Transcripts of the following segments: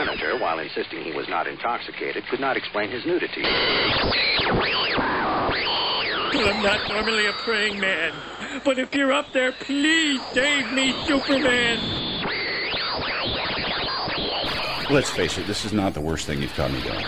senator, while insisting he was not intoxicated, could not explain his nudity. I'm not normally a praying man, but if you're up there, please save me, Superman. Let's face it, this is not the worst thing you've caught me doing.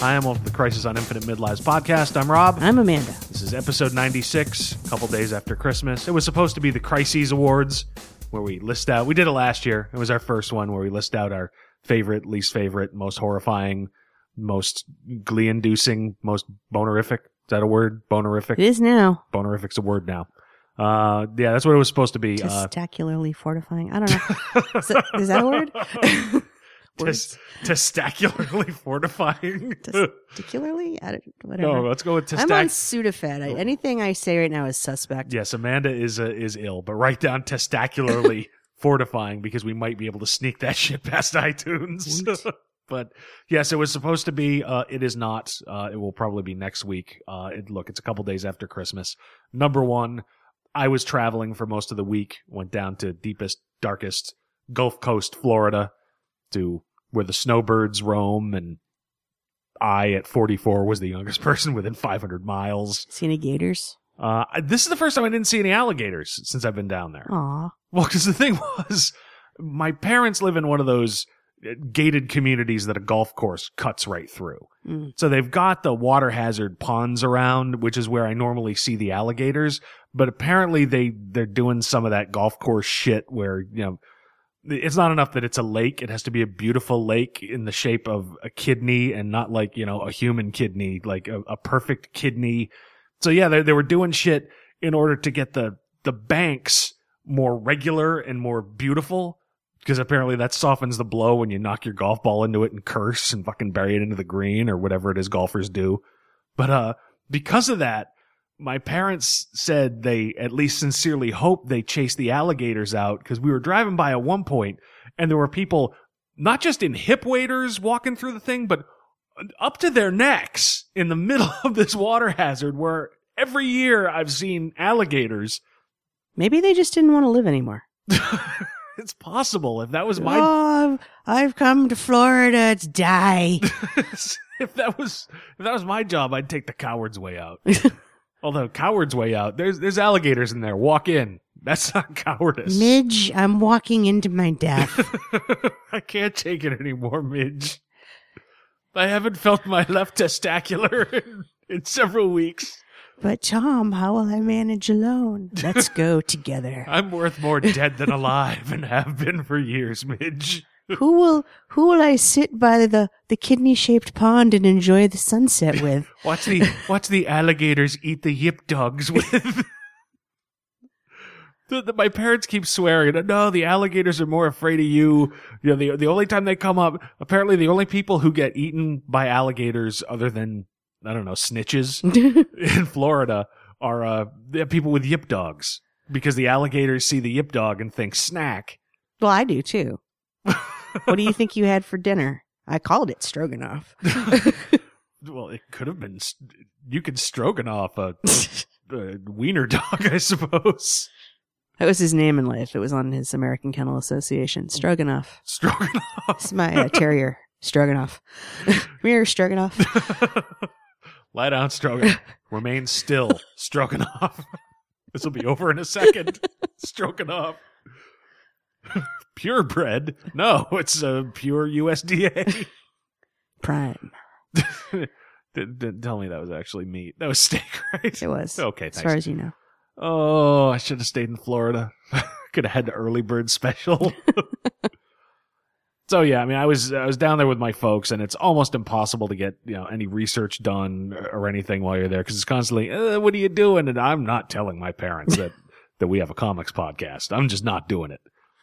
I am of the Crisis on Infinite Midlives podcast. I'm Rob. I'm Amanda. This is episode 96, a couple days after Christmas. It was supposed to be the Crises Awards, where we list out, we did it last year. It was our first one where we list out our favorite, least favorite, most horrifying, most glee inducing, most bonerific. Is that a word? Bonerific? It is now. Bonerific's a word now. Uh, yeah, that's what it was supposed to be. Uh, Testicularly fortifying. I don't know. is, that, is that a word? Words. testicularly fortifying. Testicularly? I don't, whatever. no, let's go with testacularly. I'm on. Sudafed. I, anything I say right now is suspect. Yes, Amanda is uh, is ill, but write down testicularly fortifying because we might be able to sneak that shit past iTunes. but yes, it was supposed to be. Uh, it is not. Uh, it will probably be next week. Uh, it, look, it's a couple days after Christmas. Number one, I was traveling for most of the week. Went down to deepest, darkest Gulf Coast, Florida, to where the snowbirds roam, and I at 44 was the youngest person within 500 miles. See any gators? Uh, this is the first time I didn't see any alligators since I've been down there. Aw. Well, because the thing was, my parents live in one of those uh, gated communities that a golf course cuts right through. Mm. So they've got the water hazard ponds around, which is where I normally see the alligators. But apparently they, they're doing some of that golf course shit where, you know, it's not enough that it's a lake. It has to be a beautiful lake in the shape of a kidney and not like, you know, a human kidney, like a, a perfect kidney. So yeah, they, they were doing shit in order to get the, the banks more regular and more beautiful. Because apparently that softens the blow when you knock your golf ball into it and curse and fucking bury it into the green or whatever it is golfers do. But, uh, because of that, my parents said they at least sincerely hoped they chased the alligators out because we were driving by at one point and there were people not just in hip waders walking through the thing, but up to their necks in the middle of this water hazard where every year I've seen alligators. Maybe they just didn't want to live anymore. it's possible if that was my Oh, I've, I've come to Florida to die. if that was if that was my job, I'd take the coward's way out. Although coward's way out, there's there's alligators in there. Walk in. That's not cowardice. Midge, I'm walking into my death. I can't take it anymore, Midge. I haven't felt my left testicular in, in several weeks. but Tom, how will I manage alone? Let's go together. I'm worth more dead than alive and have been for years, Midge. Who will who will I sit by the, the kidney shaped pond and enjoy the sunset with? Watch the watch the alligators eat the yip dogs with. The- the- my parents keep swearing, no, the alligators are more afraid of you. You know, the the only time they come up, apparently the only people who get eaten by alligators, other than I don't know snitches in Florida, are uh people with yip dogs because the alligators see the yip dog and think snack. well, I do too. What do you think you had for dinner? I called it stroganoff. Well, it could have been. You could stroganoff a, a wiener dog, I suppose. That was his name in life. It was on his American Kennel Association. Stroganoff. Stroganoff. It's my uh, terrier. Stroganoff. Here, Stroganoff. Lie down, Stroganoff. Remain still, Stroganoff. this will be over in a second. Stroganoff. Purebred? No, it's a pure USDA. Prime. Didn't, tell me that was actually meat. That was steak, right? It was. Okay, As far as you know. Oh, I should have stayed in Florida. Could have had the early bird special. so yeah, I mean, I was I was down there with my folks, and it's almost impossible to get you know any research done or anything while you're there because it's constantly, uh, "What are you doing?" And I'm not telling my parents that that we have a comics podcast. I'm just not doing it.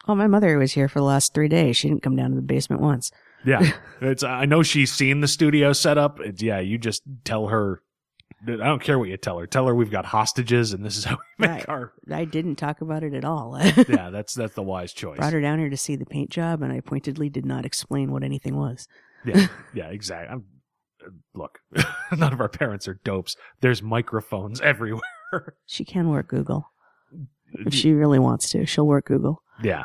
Oh, my mother was here for the last three days. She didn't come down to the basement once. Yeah, it's. I know she's seen the studio setup. It's yeah. You just tell her. I don't care what you tell her. Tell her we've got hostages, and this is how we make Right. our. I didn't talk about it at all. Yeah, that's that's the wise choice. Brought her down here to see the paint job, and I pointedly did not explain what anything was. Yeah, yeah, exactly. I'm, uh, look, none of our parents are dopes. There's microphones everywhere. She can work Google if she really wants to. She'll work Google. Yeah.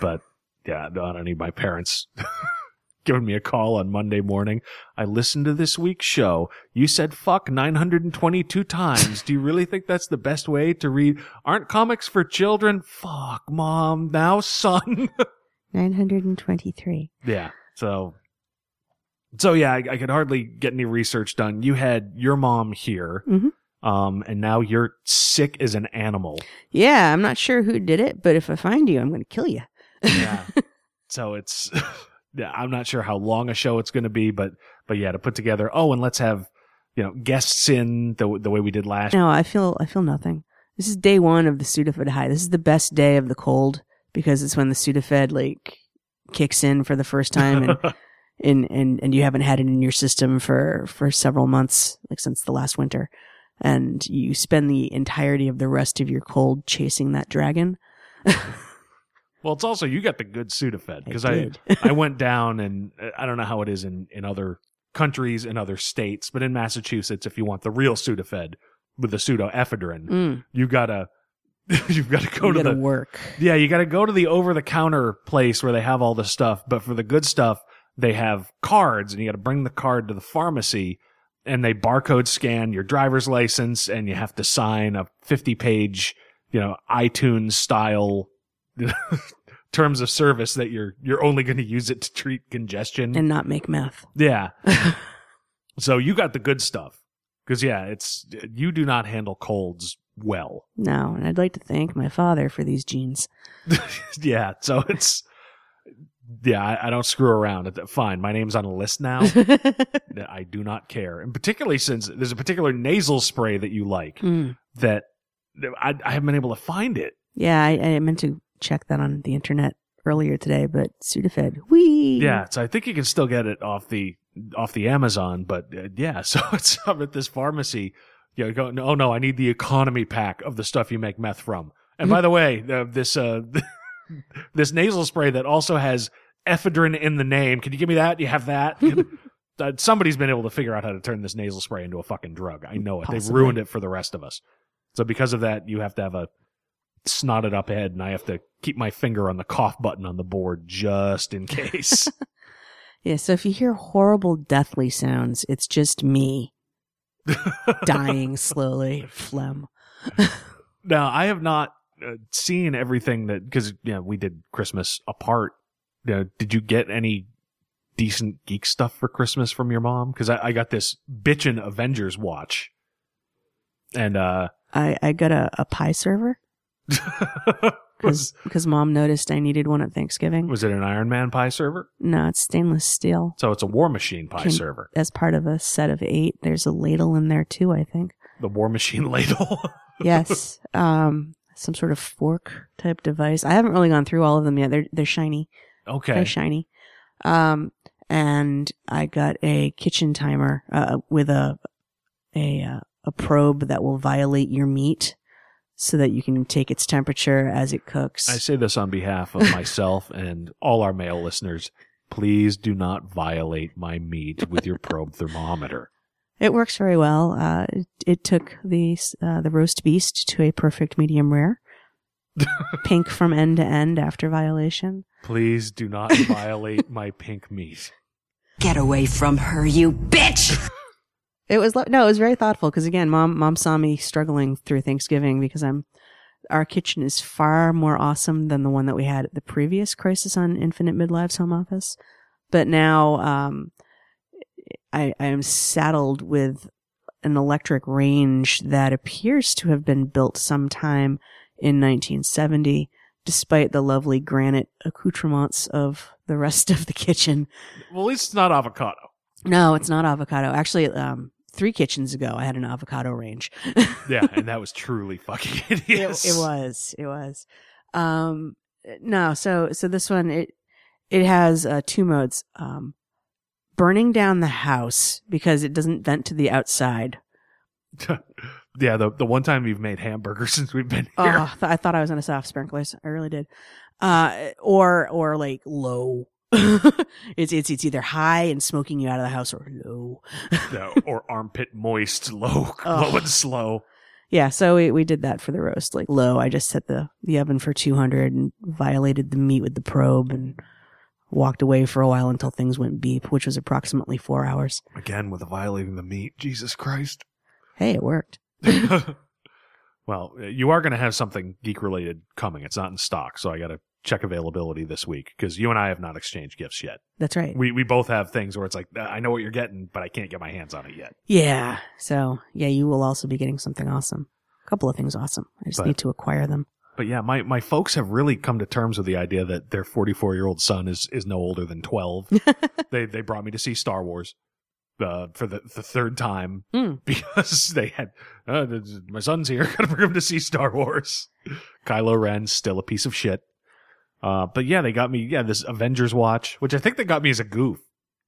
But yeah, I don't need my parents giving me a call on Monday morning. I listened to this week's show. You said fuck 922 times. Do you really think that's the best way to read? Aren't comics for children? Fuck, mom. Now, son. 923. yeah. So, so yeah, I, I could hardly get any research done. You had your mom here. Mhm. Um, and now you're sick as an animal. Yeah, I'm not sure who did it, but if I find you, I'm going to kill you. Yeah. so it's yeah, I'm not sure how long a show it's going to be, but but yeah, to put together. Oh, and let's have you know guests in the the way we did last. No, I feel I feel nothing. This is day one of the Sudafed high. This is the best day of the cold because it's when the Sudafed like kicks in for the first time and and and and you haven't had it in your system for for several months, like since the last winter, and you spend the entirety of the rest of your cold chasing that dragon. Well, it's also you got the good Sudafed because I did. I went down and I don't know how it is in in other countries and other states, but in Massachusetts, if you want the real Sudafed with the pseudoephedrine, Mm, you gotta you've got to go you to the work. Yeah, you got to go to the over the counter place where they have all the stuff. But for the good stuff, they have cards and you got to bring the card to the pharmacy and they barcode scan your driver's license and you have to sign a 50 page, you know, iTunes style terms of service that you're, you're only going to use it to treat congestion. and not make meth. yeah. so you got the good stuff. Cause yeah, it's, you do not handle colds well. No, and I'd like to thank my father for these genes. yeah, so it's yeah, I, I don't screw around. Fine, my name's on a list now. I do not care, and particularly since there's a particular nasal spray that you like Mm. that I, I haven't been able to find it. Yeah, I, I meant to check that on the internet earlier today, but Sudafed, wee. Yeah, so I think you can still get it off the off the Amazon, but uh, yeah, so it's I'm at this pharmacy. You know, go, oh no, I need the economy pack of the stuff you make meth from. And by the way, uh, this uh, this nasal spray that also has ephedrine in the name. Can you give me that? You have that? Uh, somebody's been able to figure out how to turn this nasal spray into a fucking drug. I know it. They've ruined it for the rest of us. So because of that, you have to have a snotted up head, and I have to keep my finger on the cough button on the board just in case. Yeah, so if you hear horrible deathly sounds, it's just me dying slowly. Phlegm. Now, I have not uh, seen everything that because you know, we did Christmas apart. Uh, did you get any decent geek stuff for Christmas from your mom? Because I, I got this bitchin' Avengers watch, and uh, I, I got a, a pie server was because mom noticed I needed one at Thanksgiving. was it an Iron Man pie server? No, it's stainless steel. So it's a War Machine pie Can- server. As part of a set of eight, there's a ladle in there too, I think. The War Machine ladle. Yes. um, some sort of fork type device. I haven't really gone through all of them yet. They're, they're shiny. okay. very shiny. Um, and I got a kitchen timer uh, with a a uh, a probe that will violate your meat, so that you can take its temperature as it cooks. I say this on behalf of myself and all our male listeners. Please do not violate my meat with your probe thermometer. It works very well. Uh, it, it took the uh, the roast beast to a perfect medium rare, pink from end to end after violation. Please do not violate my pink meat. Get away from her, you bitch! It was lo- no, it was very thoughtful because again, mom mom saw me struggling through Thanksgiving because I'm our kitchen is far more awesome than the one that we had at the previous Crisis on Infinite Midlives Home Office, but now um, I I am saddled with an electric range that appears to have been built sometime in 1970, despite the lovely granite accoutrements of the rest of the kitchen. Well, at least it's not avocado. No, it's not avocado. Actually, um, three kitchens ago, I had an avocado range. Yeah, and that was truly fucking it, it was. It was. Um, no, so so this one it it has uh, two modes. Um, burning down the house because it doesn't vent to the outside. yeah, the the one time we've made hamburgers since we've been Oh, here. th- I thought I was on a soft sprinklers. I really did. Uh, or or like low. it's it's it's either high and smoking you out of the house or low. No, or armpit moist, low, low and slow. Yeah, so we, we did that for the roast, like low. I just set the, the oven for 200 and violated the meat with the probe and walked away for a while until things went beep, which was approximately four hours. Again, with violating the meat. Jesus Christ. Hey, it worked. well, you are going to have something geek related coming. It's not in stock, so I got to check availability this week because you and I have not exchanged gifts yet. That's right. We we both have things where it's like uh, I know what you're getting, but I can't get my hands on it yet. Yeah. So yeah, you will also be getting something awesome. A couple of things awesome. I just But- need to acquire them. But yeah, my, my folks have really come to terms with the idea that their 44 year old son is, is no older than 12. they they brought me to see Star Wars uh, for the, the third time Hmm. because they had uh, my son's here. Gotta bring him to see Star Wars. Kylo Ren's still a piece of shit. Uh, but yeah, they got me yeah this Avengers watch, which I think they got me as a goof.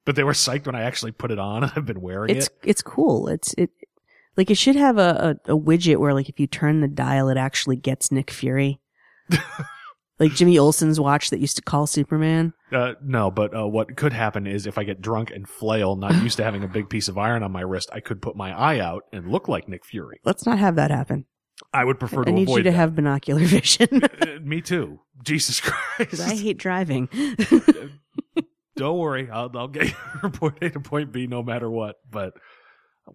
But they were psyched when I actually put it on. And I've been wearing It's it. it's cool. It's it like it should have a, a, a widget where like if you turn the dial, it actually gets Nick Fury. like Jimmy Olsen's watch that used to call Superman. Uh, no, but uh, what could happen is if I get drunk and flail, not used to having a big piece of iron on my wrist, I could put my eye out and look like Nick Fury. Let's not have that happen. I would prefer to I need you to that. have binocular vision Uh, me too. Jesus Christ. I hate driving. Don't worry. I'll, I'll get you from point A to point B no matter what. But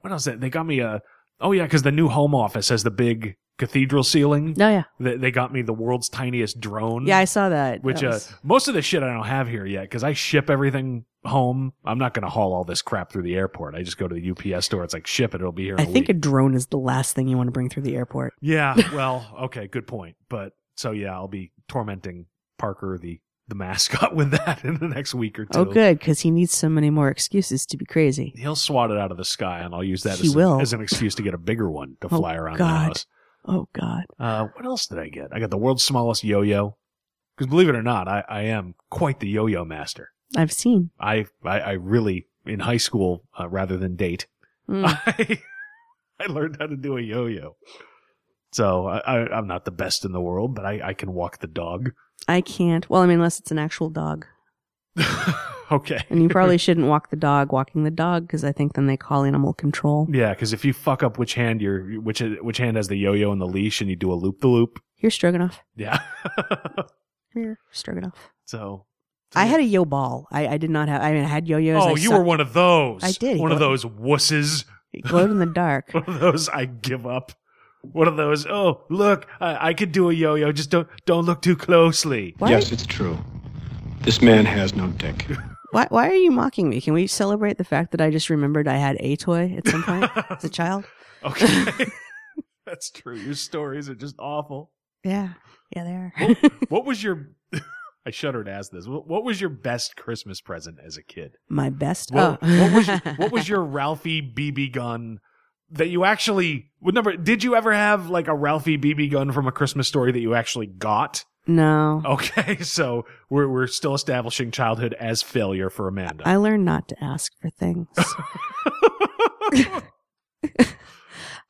what else? They got me a. Oh, yeah, because the new home office has the big cathedral ceiling. no, yeah, They, they got me the world's tiniest drone. yeah, I saw that. Which That uh, most of the shit I don't have here yet because I ship everything home. I'm not going to haul all this crap through the airport. I just go to the UPS store. It's like ship it. It'll be here. In I a think a drone is the last thing you want to bring through the airport. yeah. Well, okay, good point. But so yeah, I'll be tormenting Parker the the mascot with that in the next week or two. Oh, good, because he needs so many more excuses to be crazy. He'll swat it out of the sky, and I'll use that He as, will. An, as an excuse to get a bigger one to Oh, fly around the house. Oh God, Uh, what else did I get? I got the world's smallest yo-yo. Because believe it or not, I, I am quite the yo-yo master. I've seen. I I, I really in high school uh, rather than date, Mm. I I learned how to do a yo-yo. So I, I, I'm not the best in the world, but I, I can walk the dog. I can't. Well, I mean, unless it's an actual dog, okay. and you probably shouldn't walk the dog walking the dog because I think then they call animal control. Yeah, because if you fuck up which hand you're which which hand has the yo-yo and the leash, and you do a loop the loop, Here, Stroganoff. yeah. Here, Stroganoff. so I had a yo ball. I, I did not have. I mean, I had yo-yos. Oh, I you sucked- were one of those. I did. One of those wusses. It glowed in the dark. One of those I give up. One of those. Oh, look, I, I could do a yo-yo. Just don't don't look too closely. Why? Yes, it's true. This man has no dick. Why? Why are you mocking me? Can we celebrate the fact that I just remembered I had a toy at some point as a child? Okay, that's true. Your stories are just awful. Yeah. Yeah, they are. What was your? I shudder to ask this. What, what was your best Christmas present as a kid? My best. What, oh. what was your, what was your Ralphie BB gun that you actually would never? Did you ever have like a Ralphie BB gun from a Christmas story that you actually got? no. Okay, so we're we're still establishing childhood as failure for Amanda. I learned not to ask for things.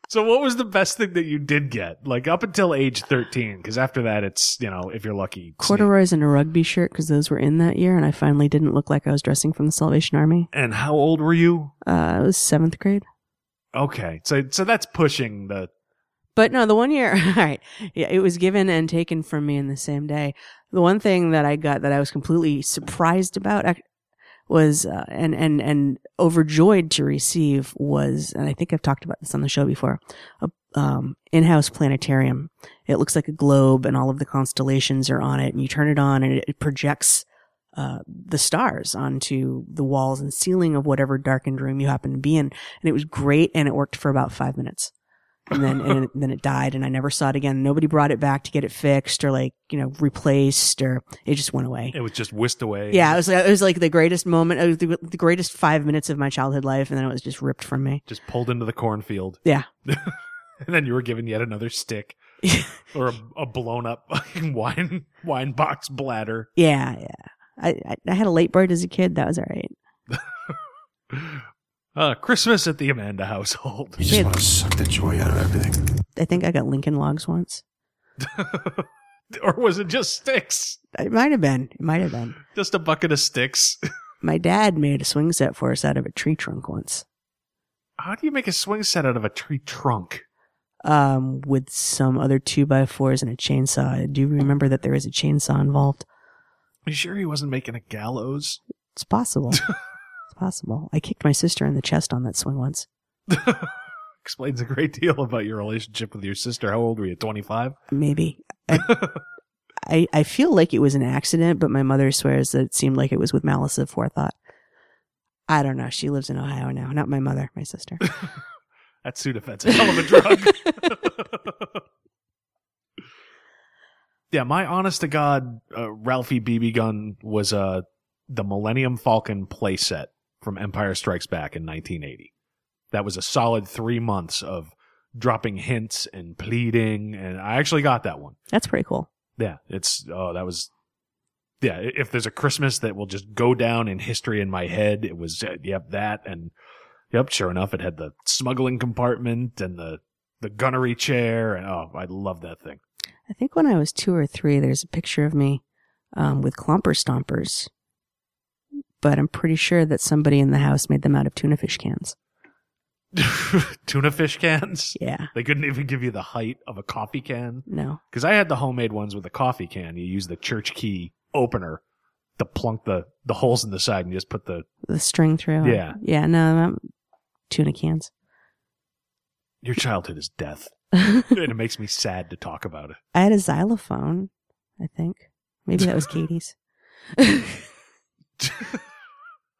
so what was the best thing that you did get? Like up until age 13 because after that it's, you know, if you're lucky. Corduroys and a rugby shirt because those were in that year, and I finally didn't look like I was dressing from the Salvation Army. And how old were you? Uh, it was seventh grade. Okay. So so that's pushing the But no, the one year, all right, yeah, it was given and taken from me in the same day. The one thing that I got that I was completely surprised about was uh, and and and overjoyed to receive was, and I think I've talked about this on the show before, a um, in-house planetarium. It looks like a globe, and all of the constellations are on it. And you turn it on, and it, it projects uh, the stars onto the walls and ceiling of whatever darkened room you happen to be in. And it was great, and it worked for about five minutes and then and then it died and I never saw it again. Nobody brought it back to get it fixed or like, you know, replaced or it just went away. it was just whisked away. Yeah, it was like, it was like the greatest moment, it was the, the greatest 5 minutes of my childhood life and then it was just ripped from me. Just pulled into the cornfield. Yeah. and then you were given yet another stick or a, a blown up wine wine box bladder. Yeah, yeah. I, I I had a late bird as a kid. That was all right. Uh, Christmas at the Amanda household. You just want to suck the joy out of everything. I think I got Lincoln Logs once. or was it just sticks? It might have been. It might have been. Just a bucket of sticks. My dad made a swing set for us out of a tree trunk once. How do you make a swing set out of a tree trunk? um, with some other two by fours and a chainsaw. I do remember that there is a chainsaw involved. Are you sure he wasn't making a gallows? It's possible. it's possible. I kicked my sister in the chest on that swing once. Explains a great deal about your relationship with your sister. How old were you? 25? Maybe. I, I, I feel like it was an accident, but my mother swears that it seemed like it was with malice of forethought. I don't know. She lives in Ohio now. Not my mother, my sister. That Sudafed's a hell of a drug. Yeah, my honest to God uh, Ralphie BB gun was uh, the Millennium Falcon playset from Empire Strikes Back in 1980. That was a solid three months of dropping hints and pleading, and I actually got that one. That's pretty cool. Yeah, it's oh that was yeah. If there's a Christmas that will just go down in history in my head, it was uh, yep that and yep. Sure enough, it had the smuggling compartment and the the gunnery chair, and oh, I love that thing. I think when I was two or three, there's a picture of me um, with clomper stompers, but I'm pretty sure that somebody in the house made them out of tuna fish cans. Tuna fish cans. Yeah. They couldn't even give you the height of a coffee can. No. Because I had the homemade ones with a coffee can. You use the church key opener to plunk the, the holes in the side and you just put the. The string through. Yeah. Yeah, no, tuna cans. Your childhood is death. and it makes me sad to talk about it. I had a xylophone, I think. Maybe that was Katie's.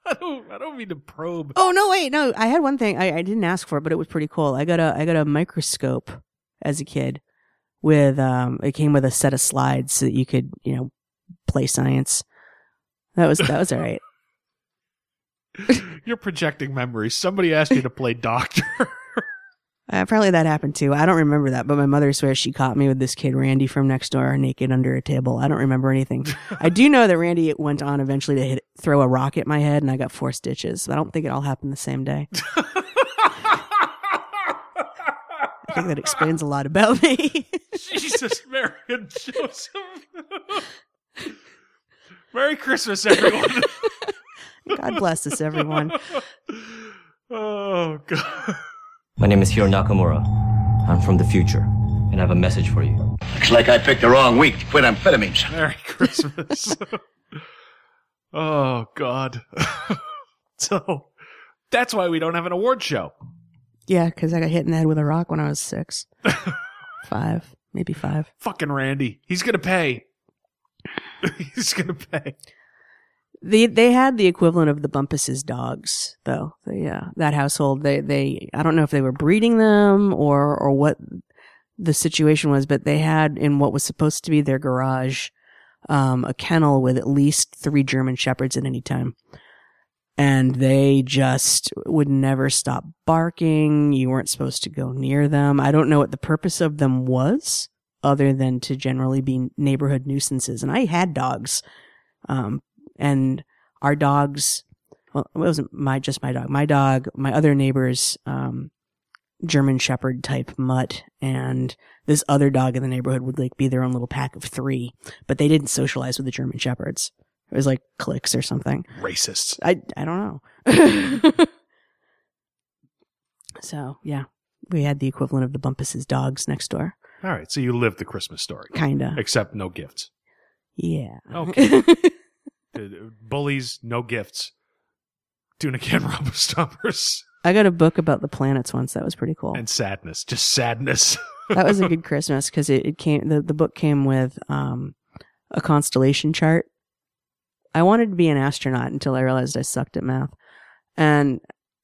I don't, I don't mean to probe. Oh no, wait, no. I had one thing. I, I didn't ask for it, but it was pretty cool. I got a I got a microscope as a kid with um it came with a set of slides so that you could, you know, play science. That was that was all right. You're projecting memories. Somebody asked you to play doctor. Uh, probably that happened too. I don't remember that, but my mother swears she caught me with this kid Randy from next door naked under a table. I don't remember anything. I do know that Randy went on eventually to hit, throw a rock at my head, and I got four stitches. I don't think it all happened the same day. I think that explains a lot about me. Jesus, Mary and Joseph. Merry Christmas, everyone. God bless us, everyone. oh, God. My name is Hiro Nakamura. I'm from the future, and I have a message for you. Looks like I picked the wrong week to quit amphetamines. Merry Christmas. oh, God. so, that's why we don't have an award show. Yeah, because I got hit in the head with a rock when I was six. five, maybe five. Fucking Randy. He's going to pay. He's going to pay. They they had the equivalent of the Bumpus's dogs, though. They, uh, that household, they they I don't know if they were breeding them or or what the situation was, but they had in what was supposed to be their garage um, a kennel with at least three German shepherds at any time, and they just would never stop barking. You weren't supposed to go near them. I don't know what the purpose of them was, other than to generally be neighborhood nuisances. And I had dogs. Um, and our dogs well it wasn't my just my dog my dog my other neighbor's um german shepherd type mutt and this other dog in the neighborhood would like be their own little pack of three but they didn't socialize with the german shepherds it was like cliques or something Racists. i i don't know so yeah we had the equivalent of the bumpus's dogs next door All right. So you lived the Christmas story. kinda Except no gifts. yeah Okay. Bullies, no gifts. Tuna can rubber stompers. i got a book about the planets once that was pretty cool And sadness. Just sadness. that was a good Christmas because it, it came the, the book came with um a constellation chart. I wanted to be an astronaut until I realized I sucked at math. And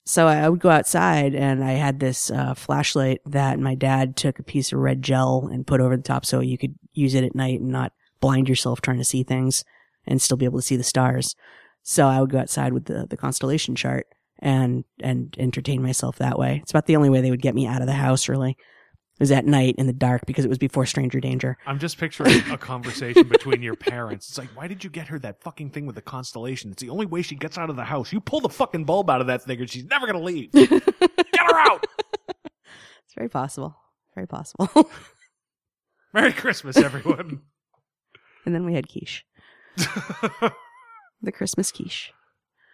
so I would go outside and I had this uh, flashlight that my dad took a piece of red gel and put over the top so you could use it at night and not blind yourself trying to see things and still be able to see the stars. So I would go outside with the, the constellation chart and, and entertain myself that way. It's about the only way they would get me out of the house really. It was at night in the dark because it was before stranger danger. I'm just picturing a conversation between your parents. It's like, why did you get her that fucking thing with the constellation? It's the only way she gets out of the house. You pull the fucking bulb out of that thing and she's never going to leave. get her out. It's very possible. Very possible. Merry Christmas, everyone. and then we had quiche. the Christmas quiche.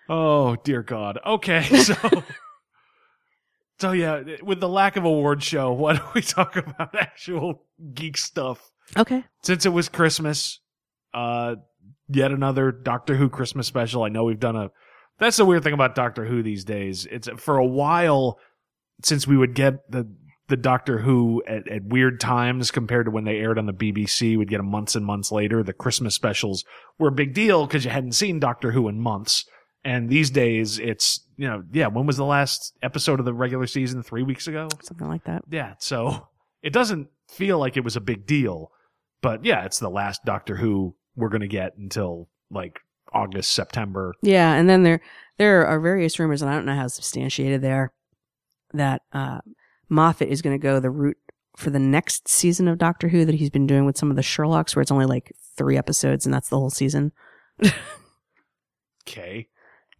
oh, dear God. Okay. So So yeah, with the lack of award show, why don't we talk about actual geek stuff? Okay. Since it was Christmas, uh, yet another Doctor Who Christmas special. I know we've done a. That's the weird thing about Doctor Who these days. It's for a while since we would get the the Doctor Who at, at weird times compared to when they aired on the BBC. We'd get them months and months later. The Christmas specials were a big deal because you hadn't seen Doctor Who in months. And these days, it's you know, yeah. When was the last episode of the regular season? Three weeks ago, Something like that. yeah. So it doesn't feel like it was a big deal, but yeah, it's the last Doctor Who we're gonna get until like August, September. Yeah, and then there there are various rumors, and I don't know how substantiated they are, that uh, Moffat is going to go the route for the next season of Doctor Who that he's been doing with some of the Sherlocks, where it's only like three episodes and that's the whole season. Okay.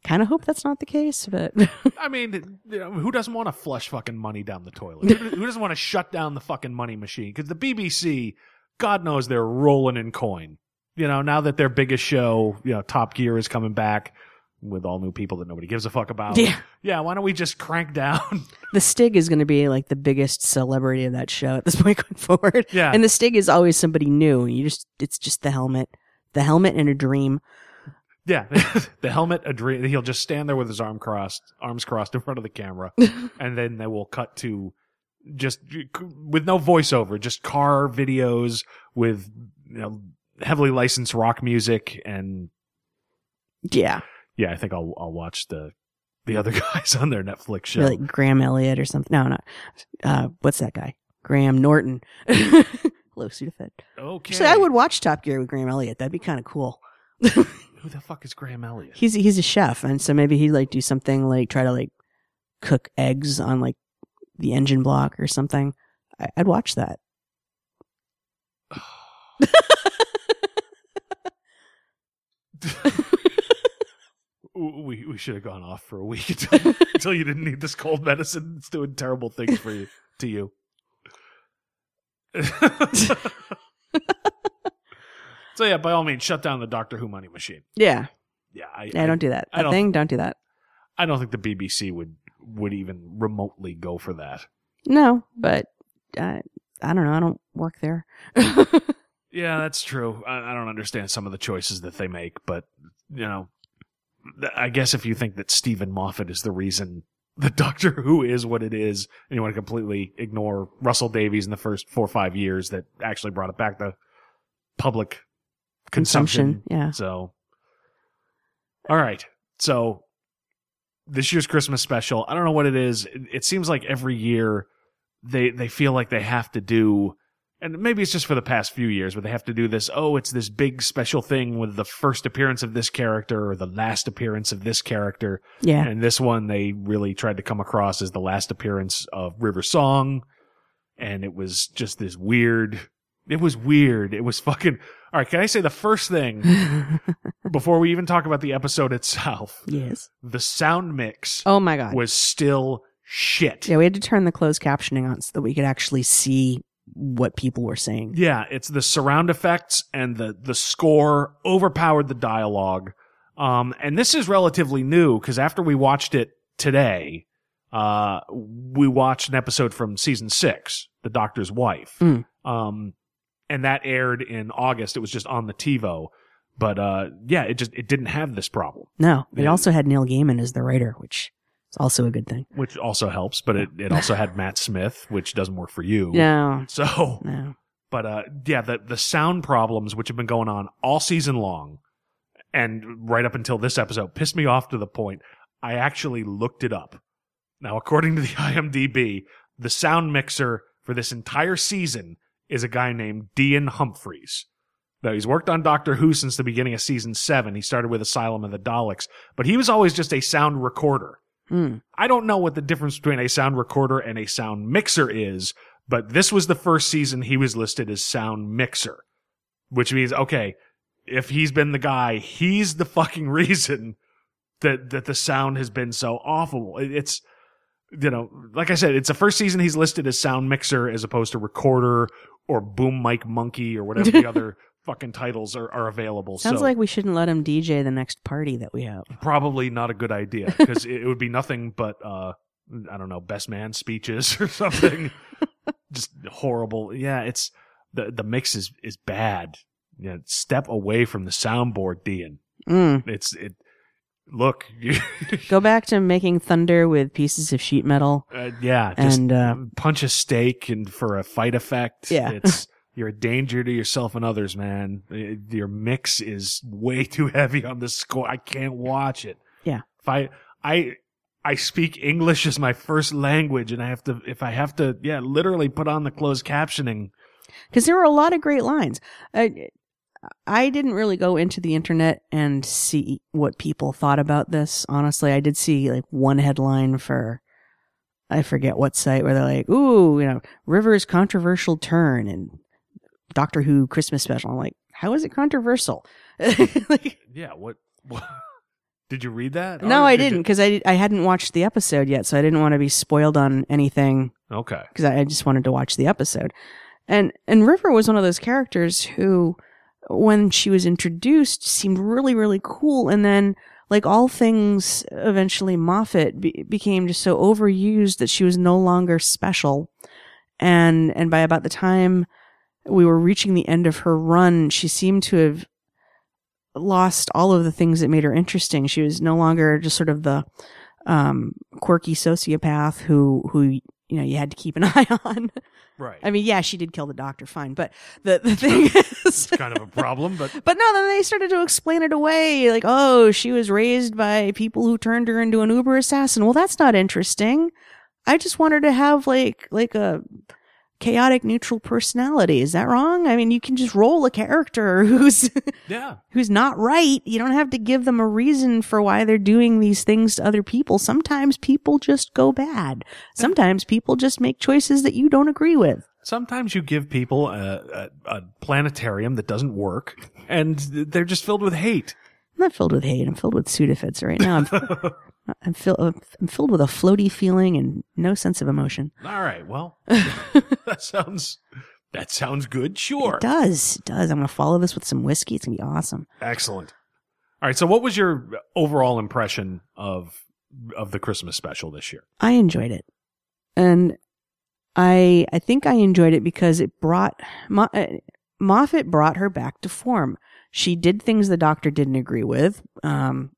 Kind of hope that's not the case, but I mean, you know, who doesn't want to flush fucking money down the toilet? Who who doesn't want to shut down the fucking money machine? Because the BBC, God knows they're rolling in coin. You know, now that their biggest show, you know, Top Gear is coming back with all new people that nobody gives a fuck about. Yeah. Yeah, why don't we just crank down? the Stig is going to be like the biggest celebrity of that show at this point going forward. Yeah. and the Stig is always somebody new. You just it's just the helmet, the helmet and a dream. Yeah, the helmet, a dream. He'll just stand there with his arm crossed, arms crossed in front of the camera, and then they will cut to just with no voiceover, just car videos with you know heavily licensed rock music, and Yeah, yeah, I think I'll I'll watch the the other guys on their Netflix show. like Graham Elliot or something. No, not uh, what's that guy? Graham Norton. Hello, Sudafed. Okay, Actually, I would watch Top Gear with Graham Elliot. That'd be kind of cool. Who the fuck is Graham Elliot? He's he's a chef, and so maybe he'd like do something like try to like cook eggs on like the engine block or something. I, I'd watch that. we we should have gone off for a week until, until you didn't need this cold medicine. It's doing terrible things for you to you. so yeah, by all means, shut down the Doctor Who money machine. Yeah, Yeah, I, yeah. Don't do that. I That don't- thing. Don't do that. I don't think the BBC would would even remotely go for that. No, but uh, I don't know. I don't work there. Yeah, that's true. I, I don't understand some of the choices that they make, but you know, I guess if you think that Steven Moffat is the reason the Doctor Who is what it is, and you want to completely ignore Russell Davies in the first four or five years that actually brought it back to public consumption. Consumption, yeah. So, all right. So this year's Christmas special, I don't know what it is. It, it seems like every year they they feel like they have to do and maybe it's just for the past few years, but they have to do this. Oh, it's this big special thing with the first appearance of this character or the last appearance of this character. Yeah. And this one, they really tried to come across as the last appearance of River Song. And it was just this weird. It was weird. It was fucking. All right. Can I say the first thing before we even talk about the episode itself? yes. The sound mix Oh my god. was still shit. Yeah, we had to turn the closed captioning on so that we could actually see what people were saying. Yeah, it's the surround effects and the the score overpowered the dialogue. Um, and this is relatively new because after we watched it today, uh, we watched an episode from season six, The Doctor's Wife. Mm. Um, and that aired in August. It was just on the TiVo. But uh, yeah, it just it didn't have this problem, No, it Yeah. also had Neil Gaiman as the writer, which is also a good thing. which also helps. But it, it also had Matt Smith, which doesn't work for you. No, So no. But uh, yeah, the the sound problems which have been going on all season long, and right up until this episode, pissed me off to the point I actually looked it up. Now, according to the IMDb, the sound mixer for this entire season is a guy named Dean Humphreys. Now, he's worked on Doctor Who since the beginning of season seven. He started with Asylum of the Daleks, but he was always just a sound recorder. Hmm. I don't know what the difference between a sound recorder and a sound mixer is, but this was the first season he was listed as sound mixer, which means, okay, if he's been the guy, he's the fucking reason that, that the sound has been so awful. It's, you know, like I said, it's the first season he's listed as sound mixer as opposed to recorder or boom mic monkey or whatever the other fucking titles are, are available. Sounds so like we shouldn't let him DJ the next party that we have. probably not a good idea because it, it would be nothing but, uh, I don't know, best man speeches or something. Just horrible. Yeah, it's the the mix is is bad. Yeah, step away from the soundboard, Dean. Mm. It's it. Look, you, Go back to making thunder with pieces of sheet metal. uh, yeah, just And, uh, punch a steak and for a fight effect. Yeah. it's you're a danger to yourself and others, man. Uh, Your mix is way too heavy on the score. I can't watch it. Yeah. If I I I speak English as my first language, and I have to if I have to, yeah, literally put on the closed captioning. because there were a lot of great lines. I, I didn't really go into the internet and see what people thought about this. Honestly, I did see like one headline for, I forget what site where they're like, "Ooh, you know, River's controversial turn and Doctor Who Christmas special." I'm like, how is it controversial? Like, Yeah, what? what did you read that? no, I did didn't because I I hadn't watched the episode yet, so I didn't want to be spoiled on anything Okay. because I, I just wanted to watch the episode. And and River was one of those characters who, when she was introduced, seemed really really cool, and then like all things, eventually Moffat be- became just so overused that she was no longer special. And and by about the time we were reaching the end of her run, she seemed to have lost all of the things that made her interesting. She was no longer just sort of the um, quirky sociopath who who you know you had to keep an eye on. Right. I mean, yeah, she did kill the doctor, fine, but the the thing is, It's kind of a problem, but but no, then they started to explain it away, like, oh, she was raised by people who turned her into an Uber assassin. Well, that's not interesting. I just want her to have like like a chaotic neutral personality. Is that wrong? I mean, you can just roll a character who's yeah. who's not right. You don't have to give them a reason for why they're doing these things to other people. Sometimes people just go bad. Sometimes people just make choices that you don't agree with. Sometimes you give people a, a, a planetarium that doesn't work, and they're just filled with hate. I'm not filled with hate. I'm filled with Sudafeds right now. I'm, I'm, fill, I'm filled with a floaty feeling and no sense of emotion. All right, well, that sounds that sounds good. Sure, It does. It does. I'm going to follow this with some whiskey. It's going to be awesome. excellent. All right, so what was your overall impression of of the Christmas special this year? I enjoyed it. And I I think I enjoyed it because it brought Mo, uh, Moffat brought her back to form. She did things the doctor didn't agree with. Um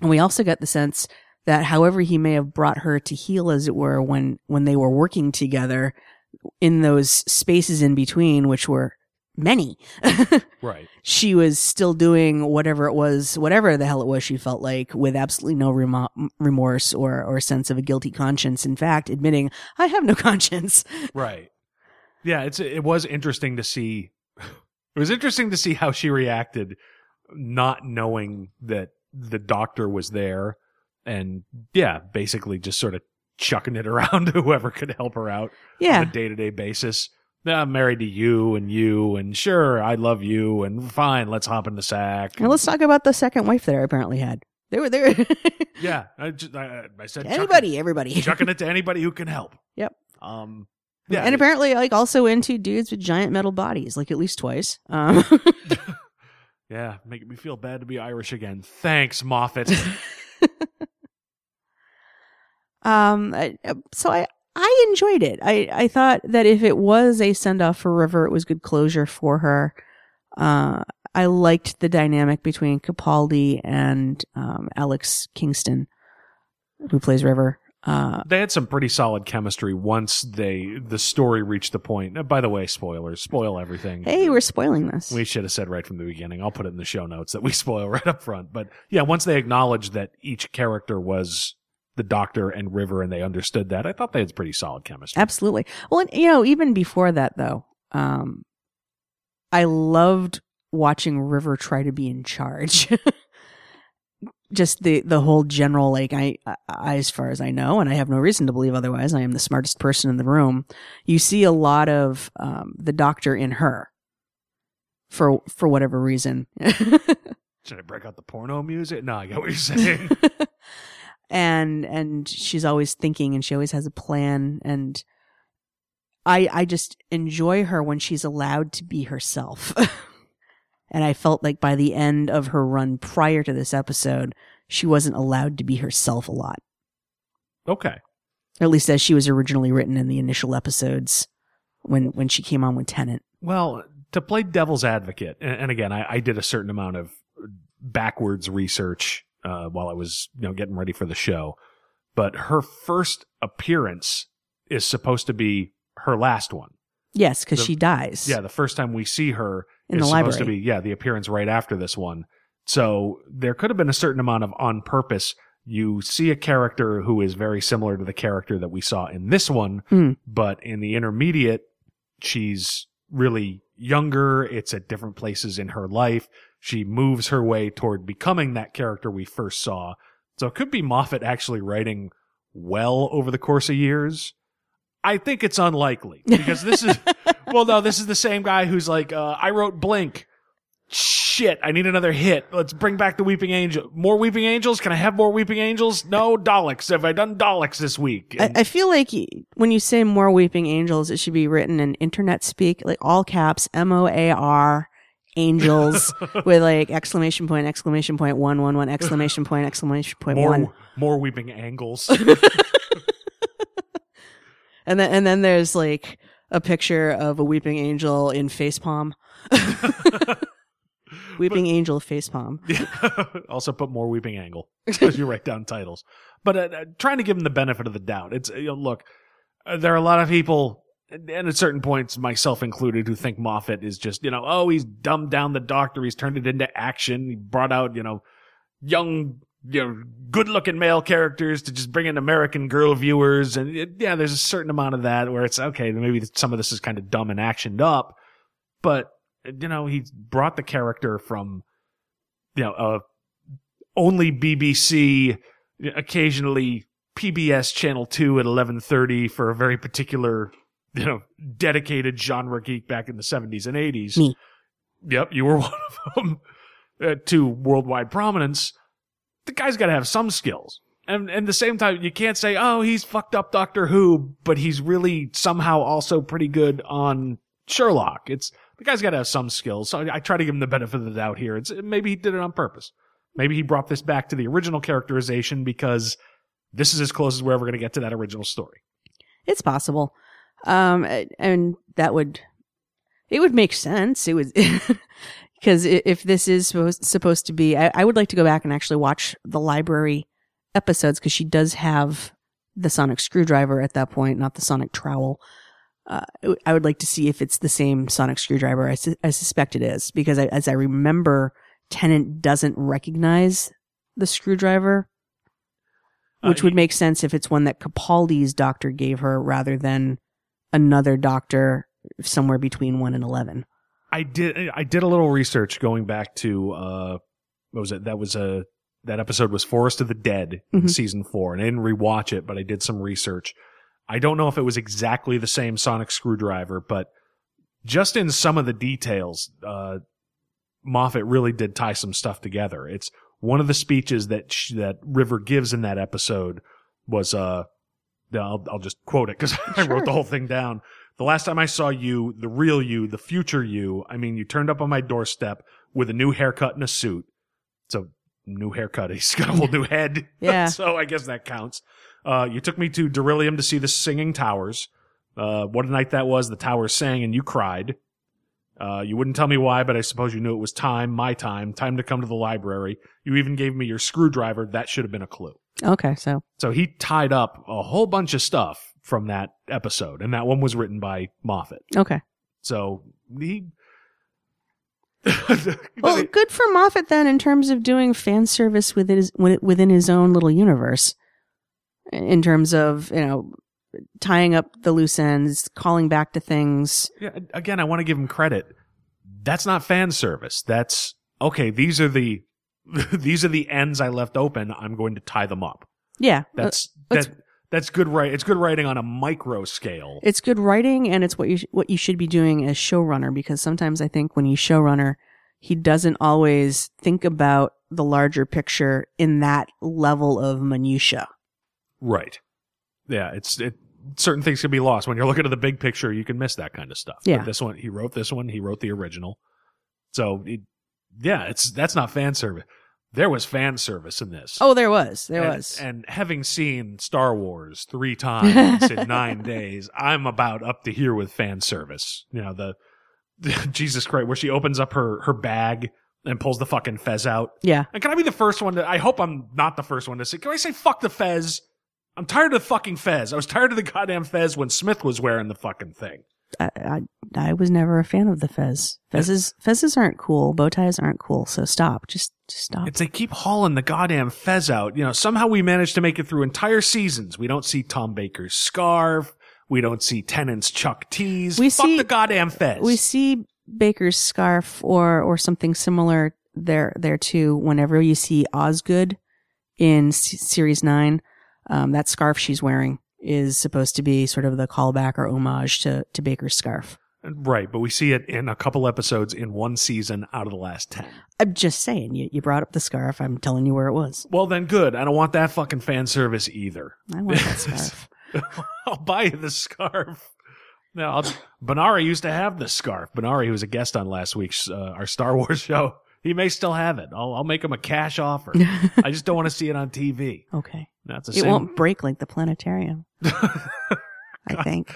and we also got the sense that however he may have brought her to heel as it were when when they were working together in those spaces in between which were many Right. she was still doing whatever it was, whatever the hell it was she felt like, with absolutely no remo- remorse or or sense of a guilty conscience. In fact, admitting I have no conscience. Right. Yeah, it's it was interesting to see. It was interesting to see how she reacted, not knowing that the doctor was there, and yeah, basically just sort of chucking it around to whoever could help her out Yeah. on a day to day basis. Yeah, I'm married to you and you, and sure, I love you, and fine, let's hop in the sack. And let's talk about the second wife that I apparently had. They were there. yeah, I, just, I, I said chucking- Anybody, everybody. chucking it to anybody who can help. Yep. Um. Yeah, and apparently, like also into dudes with giant metal bodies, like at least twice. Um, Yeah, making me feel bad to be Irish again. Thanks, Moffat. Um, so I I enjoyed it. I I thought that if it was a send off for River, it was good closure for her. Uh, I liked the dynamic between Capaldi and um, Alex Kingston, who plays River. Uh, they had some pretty solid chemistry once they the story reached the point. uh, By the way, spoilers, spoil everything. hey, we're spoiling this. We should have said right from the beginning. I'll put it in the show notes that we spoil right up front. But yeah, once they acknowledged that each character was the Doctor and River, and they understood that, I thought they had pretty solid chemistry. Absolutely. Well, and, you know, even before that, though, um, I loved watching River try to be in charge. Just the the whole general like I, I as far as I know, and I have no reason to believe otherwise. I am the smartest person in the room. You see a lot of um, the Doctor in her for for whatever reason. Should I break out the porno music? No, I get what you're saying. and and she's always thinking and she always has a plan and I I just enjoy her when she's allowed to be herself. and I felt like by the end of her run prior to this episode, she wasn't allowed to be herself a lot. okay. At least as she was originally written in the initial episodes when when she came on with Tennant. Well, to play devil's advocate, and, and again, I, I did a certain amount of backwards research uh, while I was you know getting ready for the show, but her first appearance is supposed to be her last one. Yes, because she dies. Yeah, the first time we see her In is the supposed to library. be yeah the appearance right after this one. So there could have been a certain amount of on purpose. You see a character who is very similar to the character that we saw in this one, Hmm. but in the intermediate, she's really younger. It's at different places in her life. She moves her way toward becoming that character we first saw. So it could be Moffat actually writing well over the course of years. I think it's unlikely because this is, well, no, this is the same guy who's like, uh, I wrote Blink. Shit, I need another hit. Let's bring back the Weeping Angel. More Weeping Angels? Can I have more Weeping Angels? No, Daleks. Have I done Daleks this week? I, I feel like when you say more weeping angels, it should be written in internet speak, like all caps, M O A R, angels, with like exclamation point, exclamation point, one, one, one, exclamation point, exclamation point, more, one. more Weeping Angles. And then, and then there's like a picture of a weeping angel in facepalm. weeping angel facepalm. also put more weeping angle as you write down titles but uh, uh, trying to give them the benefit of the doubt it's uh, you know, look uh, there are a lot of people and at certain points myself included who think moffat is just you know oh he's dumbed down the doctor. He's turned it into action. He brought out you know young you know good looking male characters to just bring in american girl viewers. And it, yeah there's a certain amount of that where it's okay maybe some of this is kind of dumb and actioned up. But you know he brought the character from you know uh only BBC, occasionally PBS Channel 2 at 11:30 for a very particular, you know, dedicated genre geek back in the 70s and 80s. Me. Yep, you were one of them. Uh, to worldwide prominence, the guy's got to have some skills. And and at the same time, you can't say, "Oh, he's fucked up Doctor Who," but he's really somehow also pretty good on Sherlock. It's the guy's got to have some skills. So I, I try to give him the benefit of the doubt here. It's maybe he did it on purpose. Maybe he brought this back to the original characterization because this is as close as we're ever going to get to that original story. It's possible. Um, and that would, it would make sense. It would, because if this is supposed, supposed to be, I, I would like to go back and actually watch the library episodes because she does have the sonic screwdriver at that point, not the sonic trowel. Uh, I would like to see if it's the same sonic screwdriver. I, su- I suspect it is because I, as I remember, Tennant doesn't recognize the screwdriver, Uh, which would make sense if it's one that Capaldi's doctor gave her rather than another doctor somewhere between one and eleven. I did I did a little research going back to uh what was it? That was a that episode was Forest of the Dead Mhm. season 4 and I didn't rewatch it, but I did some research. I don't know if it was exactly the same sonic screwdriver, but just in some of the details, uh Moffat really did tie some stuff together. It's one of the speeches that sh- that River gives in that episode was uh I'll, I'll just quote it because I wrote the whole thing down. The last time I saw you, the real you, the future you, I mean, you turned up on my doorstep with a new haircut and a suit. So, new haircut. He's got a whole new head. Yeah. so, I guess that counts. Uh, you took me to Darillium to see the Singing Towers. Uh, what a night that was. The towers sang and you cried. Uh, you wouldn't tell me why, but I suppose you knew it was time, my time, time to come to the library. You even gave me your screwdriver. That should have been a clue. Okay, so So he tied up a whole bunch of stuff from that episode, and that one was written by Moffat. okay. So he. Well, good for Moffat then in terms of doing fan service within his within his own little universe. In terms of you know tying up the loose ends, calling back to things. Yeah, again, I want to give him credit. That's not fan service. That's okay. These are the these are the ends I left open. I'm going to tie them up. Yeah, That's uh, let's- That's good. Right. It's good writing on a micro scale. it's good writing and it's what you sh- what you should be doing as showrunner because sometimes I think when he's showrunner, he doesn't always think about the larger picture in that level of minutia. Right. Yeah. It's it. Certain things can be lost when you're looking at the big picture. You can miss that kind of stuff. Yeah. But this one, he wrote this one. He wrote the original. So, it, yeah, it's that's not fan service. there was fan service in this. Oh, there was. There and, was. And having seen Star Wars three times in nine days, I'm about up to here with fan service. You know, the, Jesus Christ, where she opens up her, her bag and pulls the fucking fez out. yeah. And can I be the first one to, I hope I'm not the first one to say, can I say fuck the fez? I'm tired of the fucking fez. I was tired of the goddamn fez when Smith was wearing the fucking thing. I, I, I was never a fan of the fez. Fezzes, fezzes aren't cool. Bow ties aren't cool. So stop. Just, just stop. It's they keep hauling the goddamn fez out. You know, somehow we managed to make it through entire seasons. We don't see Tom Baker's scarf. We don't see Tennant's Chuck tees. We Fuck see- the goddamn fez. we see Baker's scarf or or something similar there there too. Whenever you see Osgood in series nine, um, that scarf she's wearing is supposed to be sort of the callback or homage to to Baker's scarf. right, but we see it in a couple episodes in one season out of the last ten. I'm just saying, you you brought up the scarf. I'm telling you where it was. Well, then good. I don't want that fucking fan service either. I want that scarf. I'll buy you the scarf. No, I'll, Benari used to have the scarf. Benari, who was a guest on last week's uh, our Star Wars show, he may still have it. I'll, I'll make him a cash offer. I just don't want to see it on TV. Okay, That's the it same. won't break like the planetarium. I think.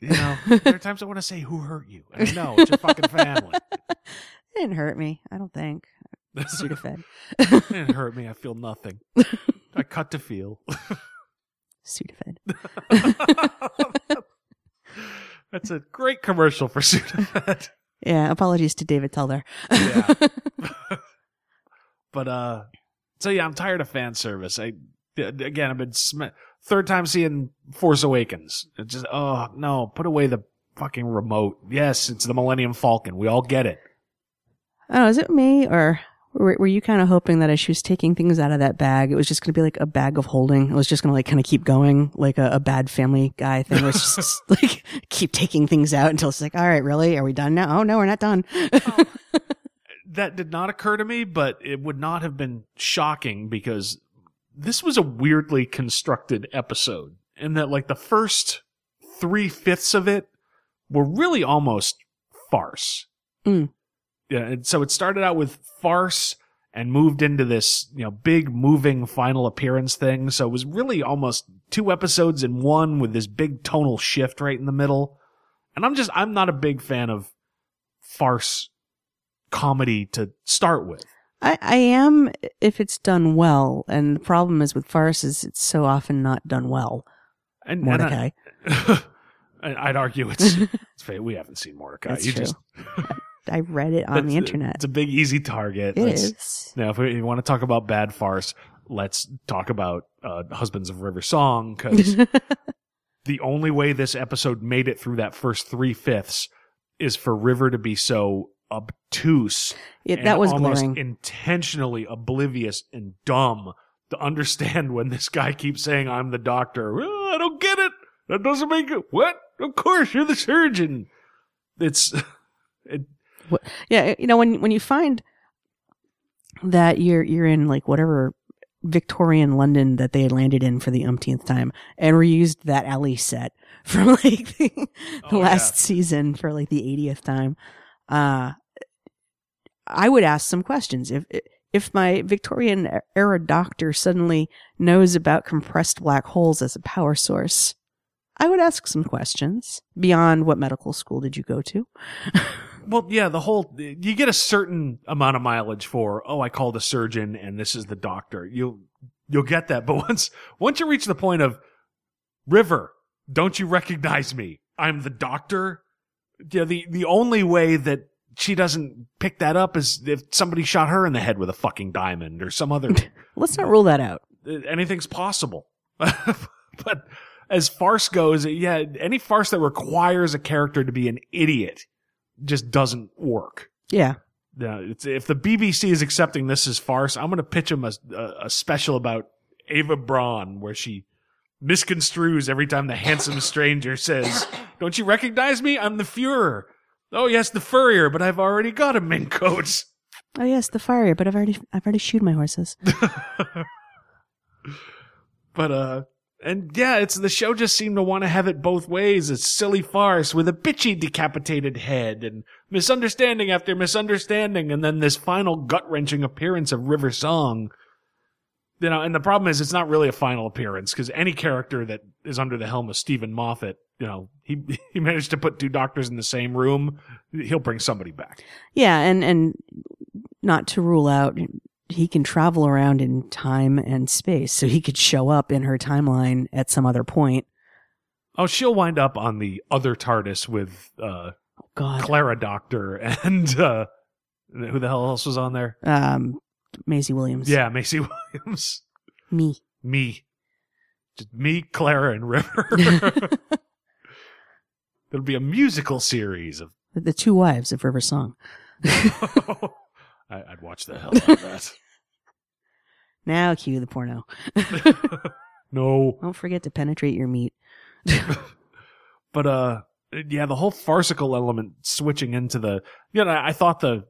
You know, there are times I want to say, "Who hurt you?" And no, it's your fucking family. It didn't hurt me. I don't think. Sudafed. it didn't hurt me. I feel nothing. I cut to feel. Sudafed. That's a great commercial for Sudafed. Yeah. Apologies to David Teller. Yeah. but uh, so yeah, I'm tired of fan service. I again, I've been sm- third time seeing Force Awakens. It just oh no, put away the fucking remote. Yes, it's the Millennium Falcon. We all get it. Oh, is it me or were, were you kind of hoping that as she was taking things out of that bag, it was just going to be like a bag of holding? It was just going to like kind of keep going, like a, a bad Family Guy thing, where it's just like keep taking things out until it's like, all right, really, are we done now? Oh no, we're not done. That did not occur to me, but it would not have been shocking because this was a weirdly constructed episode, in that like the first three fifths of it were really almost farce. Mm. Yeah, and so it started out with farce and moved into this, you know, big moving final appearance thing. So it was really almost two episodes in one with this big tonal shift right in the middle. And I'm just, I'm not a big fan of farce comedy to start with. I, I am if it's done well, and the problem is with farces, it's so often not done well. And Mordecai. And I, would argue it's, it's. We haven't seen Mordecai. That's you true. just I read it on the internet. It's a big easy target. It Let's- is. Now, if we, if we want to talk about bad farce, let's talk about uh, Husbands of River Song because the only way this episode made it through that first three fifths is for River to be so obtuse. It- and that was almost glaring. intentionally oblivious and dumb to understand when this guy keeps saying, "I'm the doctor." "Well, I don't get it. That doesn't make it. What? Of course, you're the surgeon. It's it, What- yeah, you know when when you find that you're you're in like whatever Victorian London that they had landed in for the umpteenth time and reused that alley set from like the, the Oh, last yeah. season for like the 80th time. Uh I would ask some questions if if my Victorian era doctor suddenly knows about compressed black holes as a power source. I would ask some questions beyond what medical school did you go to? Well, yeah, the whole you get a certain amount of mileage for oh, I called a surgeon and this is the doctor. You'll you'll get that, but once once you reach the point of River, don't you recognize me? I'm the doctor. Yeah, the the only way that she doesn't pick that up is if somebody shot her in the head with a fucking diamond or some other Let's not rule that out. Uh, anything's possible. but as farce goes, yeah, any farce that requires a character to be an idiot just doesn't work. Yeah. Yeah, it's, if the BBC is accepting this as farce, I'm going to pitch them a, a, a special about Eva Braun where she misconstrues every time the handsome stranger says, "Don't you recognize me? I'm the Fuhrer." Oh yes, the furrier, but I've already got a mink coat. Oh yes, the furrier, but I've already I've already shoed my horses. But uh, And yeah, it's the show just seemed to want to have it both ways. A silly farce with a bitchy decapitated head and misunderstanding after misunderstanding, and then this final gut wrenching appearance of River Song. You know, and the problem is it's not really a final appearance because any character that is under the helm of Steven Moffat, you know, he he managed to put two doctors in the same room. He'll bring somebody back. Yeah, and and not to rule out he can travel around in time and space, so he could show up in her timeline at some other point. Oh, she'll wind up on the other TARDIS with uh, God, Clara Doctor and uh, who the hell else was on there? um, Maisie Williams. Yeah, Maisie Williams. me. Me. Just me, Clara, and River. It'll be a musical series of. The, the two wives of River Song. I'd watch the hell out of that. Now cue the porno. No. Don't forget to penetrate your meat. But uh yeah, the whole farcical element switching into the you know, I thought the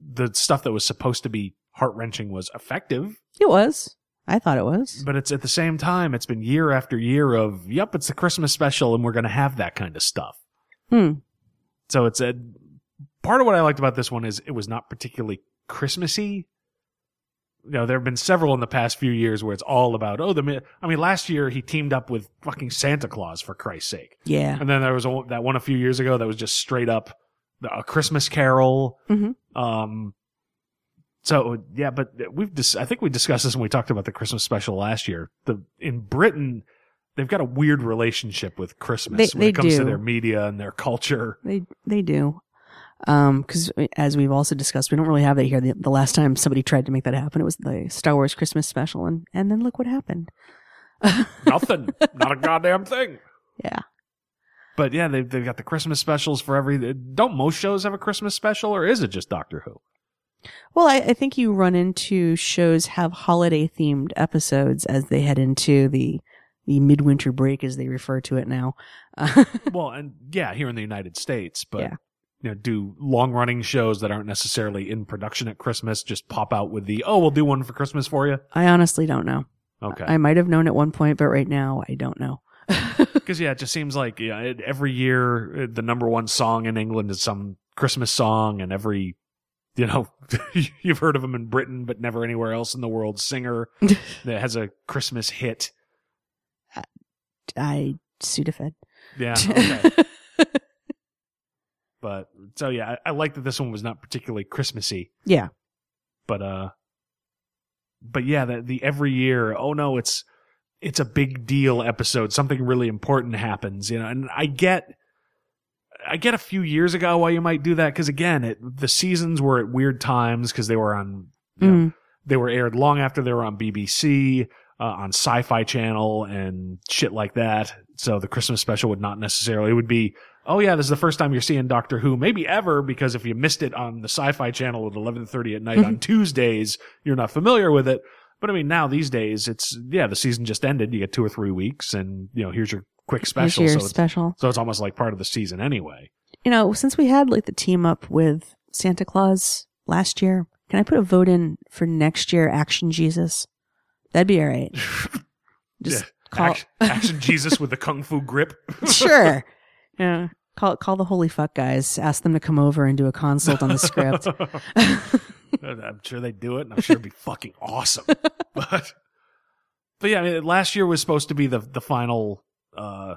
the stuff that was supposed to be heart wrenching was effective, It was. I thought it was. but it's at the same time it's been year after year of yep, it's the Christmas special and we're gonna have that kind of stuff. Hmm. So it's a part of what I liked about this one is it was not particularly Christmassy. You know, there have been several in the past few years where it's all about oh the I mean last year he teamed up with fucking Santa Claus for Christ's sake. Yeah. And then there was a, that one a few years ago that was just straight up a Christmas Carol. Mhm. Um, so yeah, but we've dis- I think we discussed this when we talked about the Christmas special last year. The in Britain, they've got a weird relationship with Christmas They- when they it comes to their media and their culture. They they do. Um, because as we've also discussed, we don't really have that here. The, the last time somebody tried to make that happen, it was the Star Wars Christmas special, and and then look what happened. Nothing, not a goddamn thing. Yeah. But yeah, they've they've got the Christmas specials for every. Don't most shows have a Christmas special, or is it just Doctor Who? Well, I, I think you run into shows have holiday themed episodes as they head into the the midwinter break, as they refer to it now. well, and yeah, here in the United States, but Yeah. You know, do long running shows that aren't necessarily in production at Christmas just pop out with the oh, we'll do one for Christmas for you. I honestly don't know. Okay, I might have known at one point, but right now I don't know. because yeah, it just seems like yeah, it, every year uh, the number one song in England is some Christmas song, and every you know you've heard of them in Britain, but never anywhere else in the world. Singer that has a Christmas hit. I Sudafed. Yeah. Okay. But so yeah, I, I like that this one was not particularly Christmassy. Yeah. but uh but yeah the, the every year oh no it's it's a big deal episode something really important happens you know and i get i get a few years ago why you might do that because again it, the seasons were at weird times because they were on you know, Mm. they were aired long after they were on bbc uh, on sci-fi channel and shit like that so the christmas special would not necessarily it would be oh yeah this is the first time you're seeing doctor who maybe ever because if you missed it on the sci-fi channel at 11.30 at night on mm-hmm. tuesdays you're not familiar with it but i mean now these days it's yeah the season just ended you get two or three weeks and you know here's your quick special Here's your so, it's, special. so it's almost like part of the season anyway You know, since we had like the team up with Santa Claus last year, can I put a vote in for next year Action Jesus? That'd be all right. Just yeah. call action, action jesus with the kung fu grip sure. Yeah. Call call the holy fuck guys. Ask them to come over and do a consult on the script. I'm sure they'd do it, and I'm sure it'd be fucking awesome. But, but yeah, I mean, last year was supposed to be the the final uh,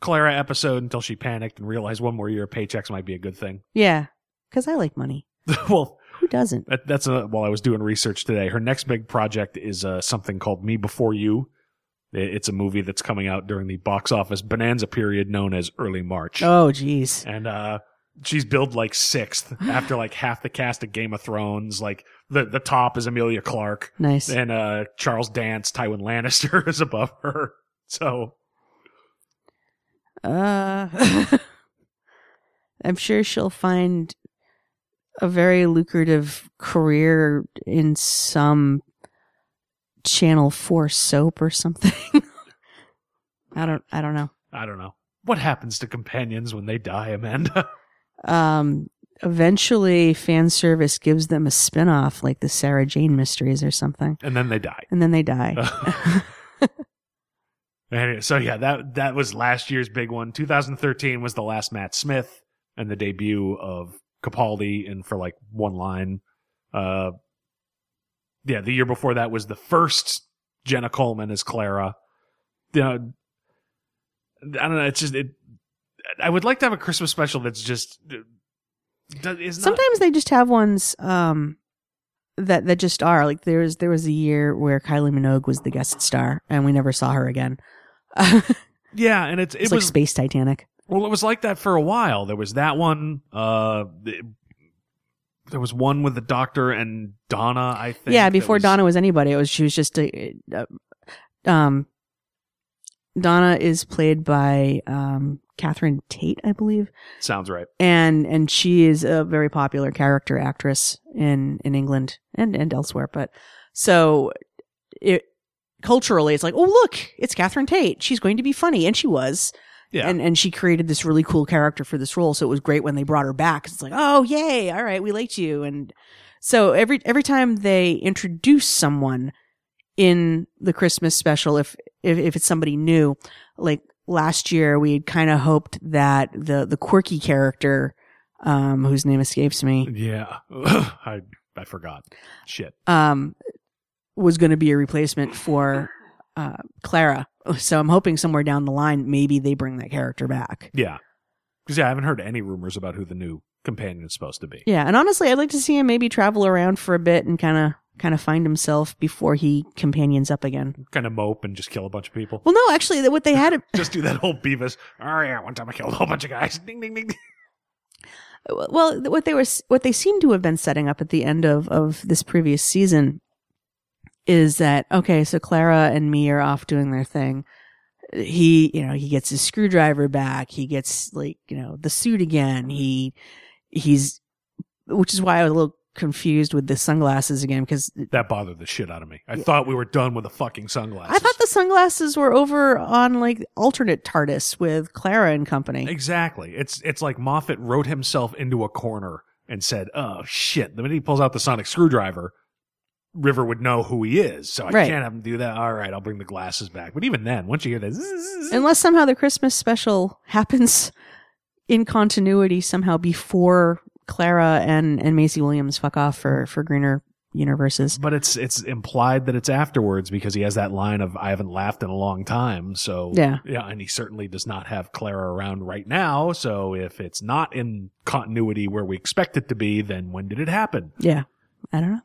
Clara episode until she panicked and realized one more year of paychecks might be a good thing. yeah, because I like money. well, Who doesn't? that, that's a, while I was doing research today. Her next big project is uh, something called Me Before You. It- It's a movie that's coming out during the box office bonanza period known as early March. Oh, jeez. and uh she's billed like sixth after like half the cast of Game of Thrones. Like the the top is Emilia Clarke, Nice. and uh Charles Dance, Tywin Lannister is above her. So Uh, I'm sure she'll find a very lucrative career in some Channel Four soap or something. I don't. I don't know. I don't know what happens to companions when they die, Amanda. Um, eventually, fan service gives them a spin-off like the Sarah Jane Mysteries or something, and then they die. and then they die. So yeah, that that was last year's big one. 2013 was the last Matt Smith and the debut of Capaldi and for like one line. Uh, yeah, the year before that was the first Jenna Coleman as Clara. You know, I don't know. It's just it. I would like to have a Christmas special that's just. not- Sometimes they just have ones um, that that just are like there was there was a year where Kylie Minogue was the guest star and we never saw her again. yeah, and it's it It's like was Space Titanic. Well, it was like that for a while. There was that one. Uh, there was one with the doctor and Donna. I think. Yeah, before was- Donna was anybody, it was she was just a, uh, um Donna is played by um Catherine Tate, I believe. Sounds right. and and she is a very popular character actress in in England and and elsewhere. But so it culturally, it's like, oh look, it's Catherine Tate. She's going to be funny, and she was. Yeah. And and she created this really cool character for this role, so it was great when they brought her back. It's like, oh yay, all right, we liked you. And so every every time they introduce someone in the Christmas special, if if, if it's somebody new, like last year, we had kind of hoped that the the quirky character, um, whose name escapes me, Yeah, I I forgot. Shit. um, was going to be a replacement for uh, Clara. So I'm hoping somewhere down the line, maybe they bring that character back. Yeah, because yeah, I haven't heard any rumors about who the new companion is supposed to be. Yeah, and honestly, I'd like to see him maybe travel around for a bit and kind of kind of find himself before he companions up again. Kind of mope and just kill a bunch of people. Well, no, actually, what they had just do that whole Beavis. Oh yeah, one time I killed a whole bunch of guys. Ding ding ding. ding. well what they were what they seem to have been setting up at the end of of this previous season is that okay so clara and me are off doing their thing he you know he gets his screwdriver back he gets like you know the suit again he he's which is why i was a little confused with the sunglasses again because That bothered the shit out of me. I thought we were done with the fucking sunglasses. i thought the sunglasses were over on like alternate tardis with clara and company Exactly. It's it's like Moffat wrote himself into a corner and said, "Oh shit!" The minute he pulls out the sonic screwdriver, River would know who he is. So I Right. can't have him do that. All right, I'll bring the glasses back. But even then, once you hear that, zzz, unless somehow the Christmas special happens in continuity somehow before Clara and and Maisie Williams fuck off for for greener universes. but it's it's implied that it's afterwards because he has that line of "I haven't laughed in a long time." So Yeah. yeah, and he certainly does not have Clara around right now. So if it's not in continuity where we expect it to be, then when did it happen? Yeah, I don't know.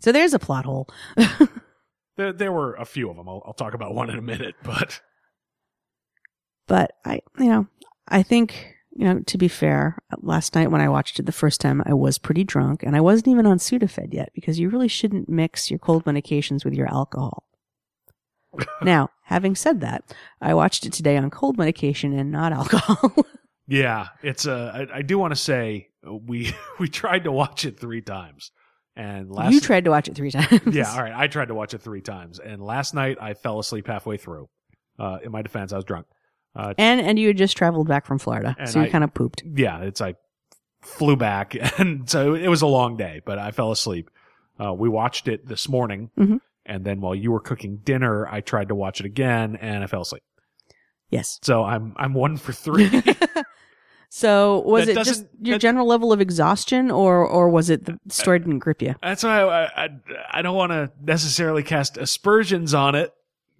So there's a plot hole. There there were a few of them. I'll, I'll talk about one in a minute, but But I, you know, I think, you know, to be fair, last night when I watched it the first time, I was pretty drunk and I wasn't even on Sudafed yet because you really shouldn't mix your cold medications with your alcohol. now, having said that, I watched it today on cold medication and not alcohol. Yeah, it's uh, I, I do want to say we we tried to watch it three times, and last you tried to watch it three times. yeah, all right, I tried to watch it three times, and last night I fell asleep halfway through. Uh, in my defense, I was drunk. Uh, And and you had just traveled back from Florida, so you kind of pooped. yeah, it's I flew back, and so it was a long day, but I fell asleep. Uh, we watched it this morning, Mhm. and then while you were cooking dinner, I tried to watch it again, and I fell asleep. Yes. So I'm I'm one for three. So was That it just your that- general level of exhaustion, or or was it the story didn't grip you? That's why I, I, I don't want to necessarily cast aspersions on it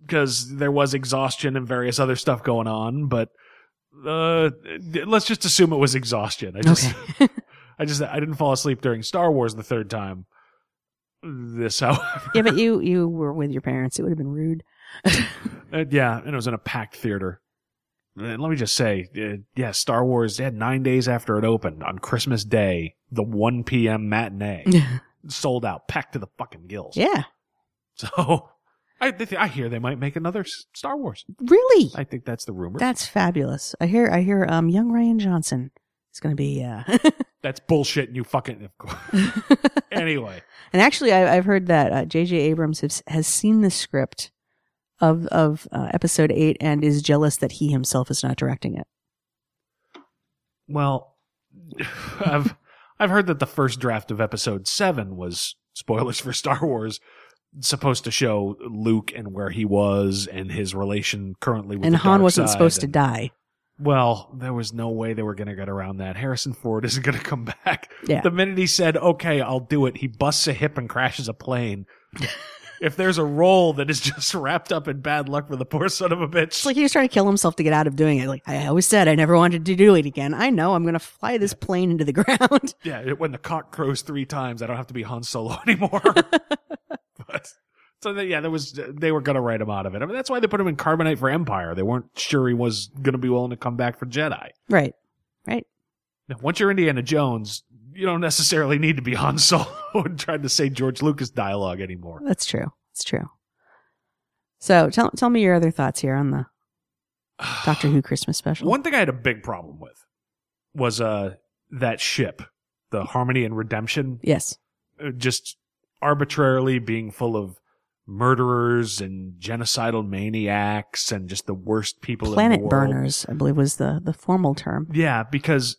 because there was exhaustion and various other stuff going on, but uh, let's just assume it was exhaustion. I just, I just, I didn't fall asleep during Star Wars the third time. This, however, Yeah, but you you were with your parents. It would have been rude. Uh, yeah, and it was in a packed theater. And let me just say, uh, yeah, Star Wars. They had nine days after it opened on Christmas Day, the 1 p.m. matinee sold out, packed to the fucking gills. yeah, So I th- I hear they might make another S- Star Wars. really. I think that's the rumor. That's fabulous. I hear I hear um young Rian Johnson is going to be uh that's bullshit. And you fucking anyway. And actually, I, I've heard that uh, J.J. Abrams has, has seen the script of of uh, Episode Eight and is jealous that he himself is not directing it. Well, I've I've heard that the first draft of Episode Seven was spoilers for Star Wars. supposed to show Luke and where he was and his relation currently with and Han wasn't supposed to die. Well, there was no way they were going to get around that. Harrison Ford isn't going to come back. Yeah. The minute he said, "Okay, I'll do it," he busts a hip and crashes a plane. if there's a role that is just wrapped up in bad luck for the poor son of a bitch, It's like he was trying to kill himself to get out of doing it. Like I always said, I never wanted to do it again. I know I'm going to fly this plane into the ground. yeah, it- when the cock crows three times, I don't have to be Han Solo anymore. but so that, yeah, there was they were going to write him out of it. I mean, that's why they put him in Carbonite for Empire. They weren't sure he was going to be willing to come back for Jedi. right. Right. Now, once you're Indiana Jones, you don't necessarily need to be Han Solo and trying to say George Lucas dialogue anymore. That's true. It's true. So tell tell me your other thoughts here on the Doctor Who Christmas special. One thing I had a big problem with was uh that ship, the Harmony and Redemption, Yes. uh, just arbitrarily being full of murderers and genocidal maniacs and just the worst people in Planet the world. burners, I believe was the the formal term. Yeah, because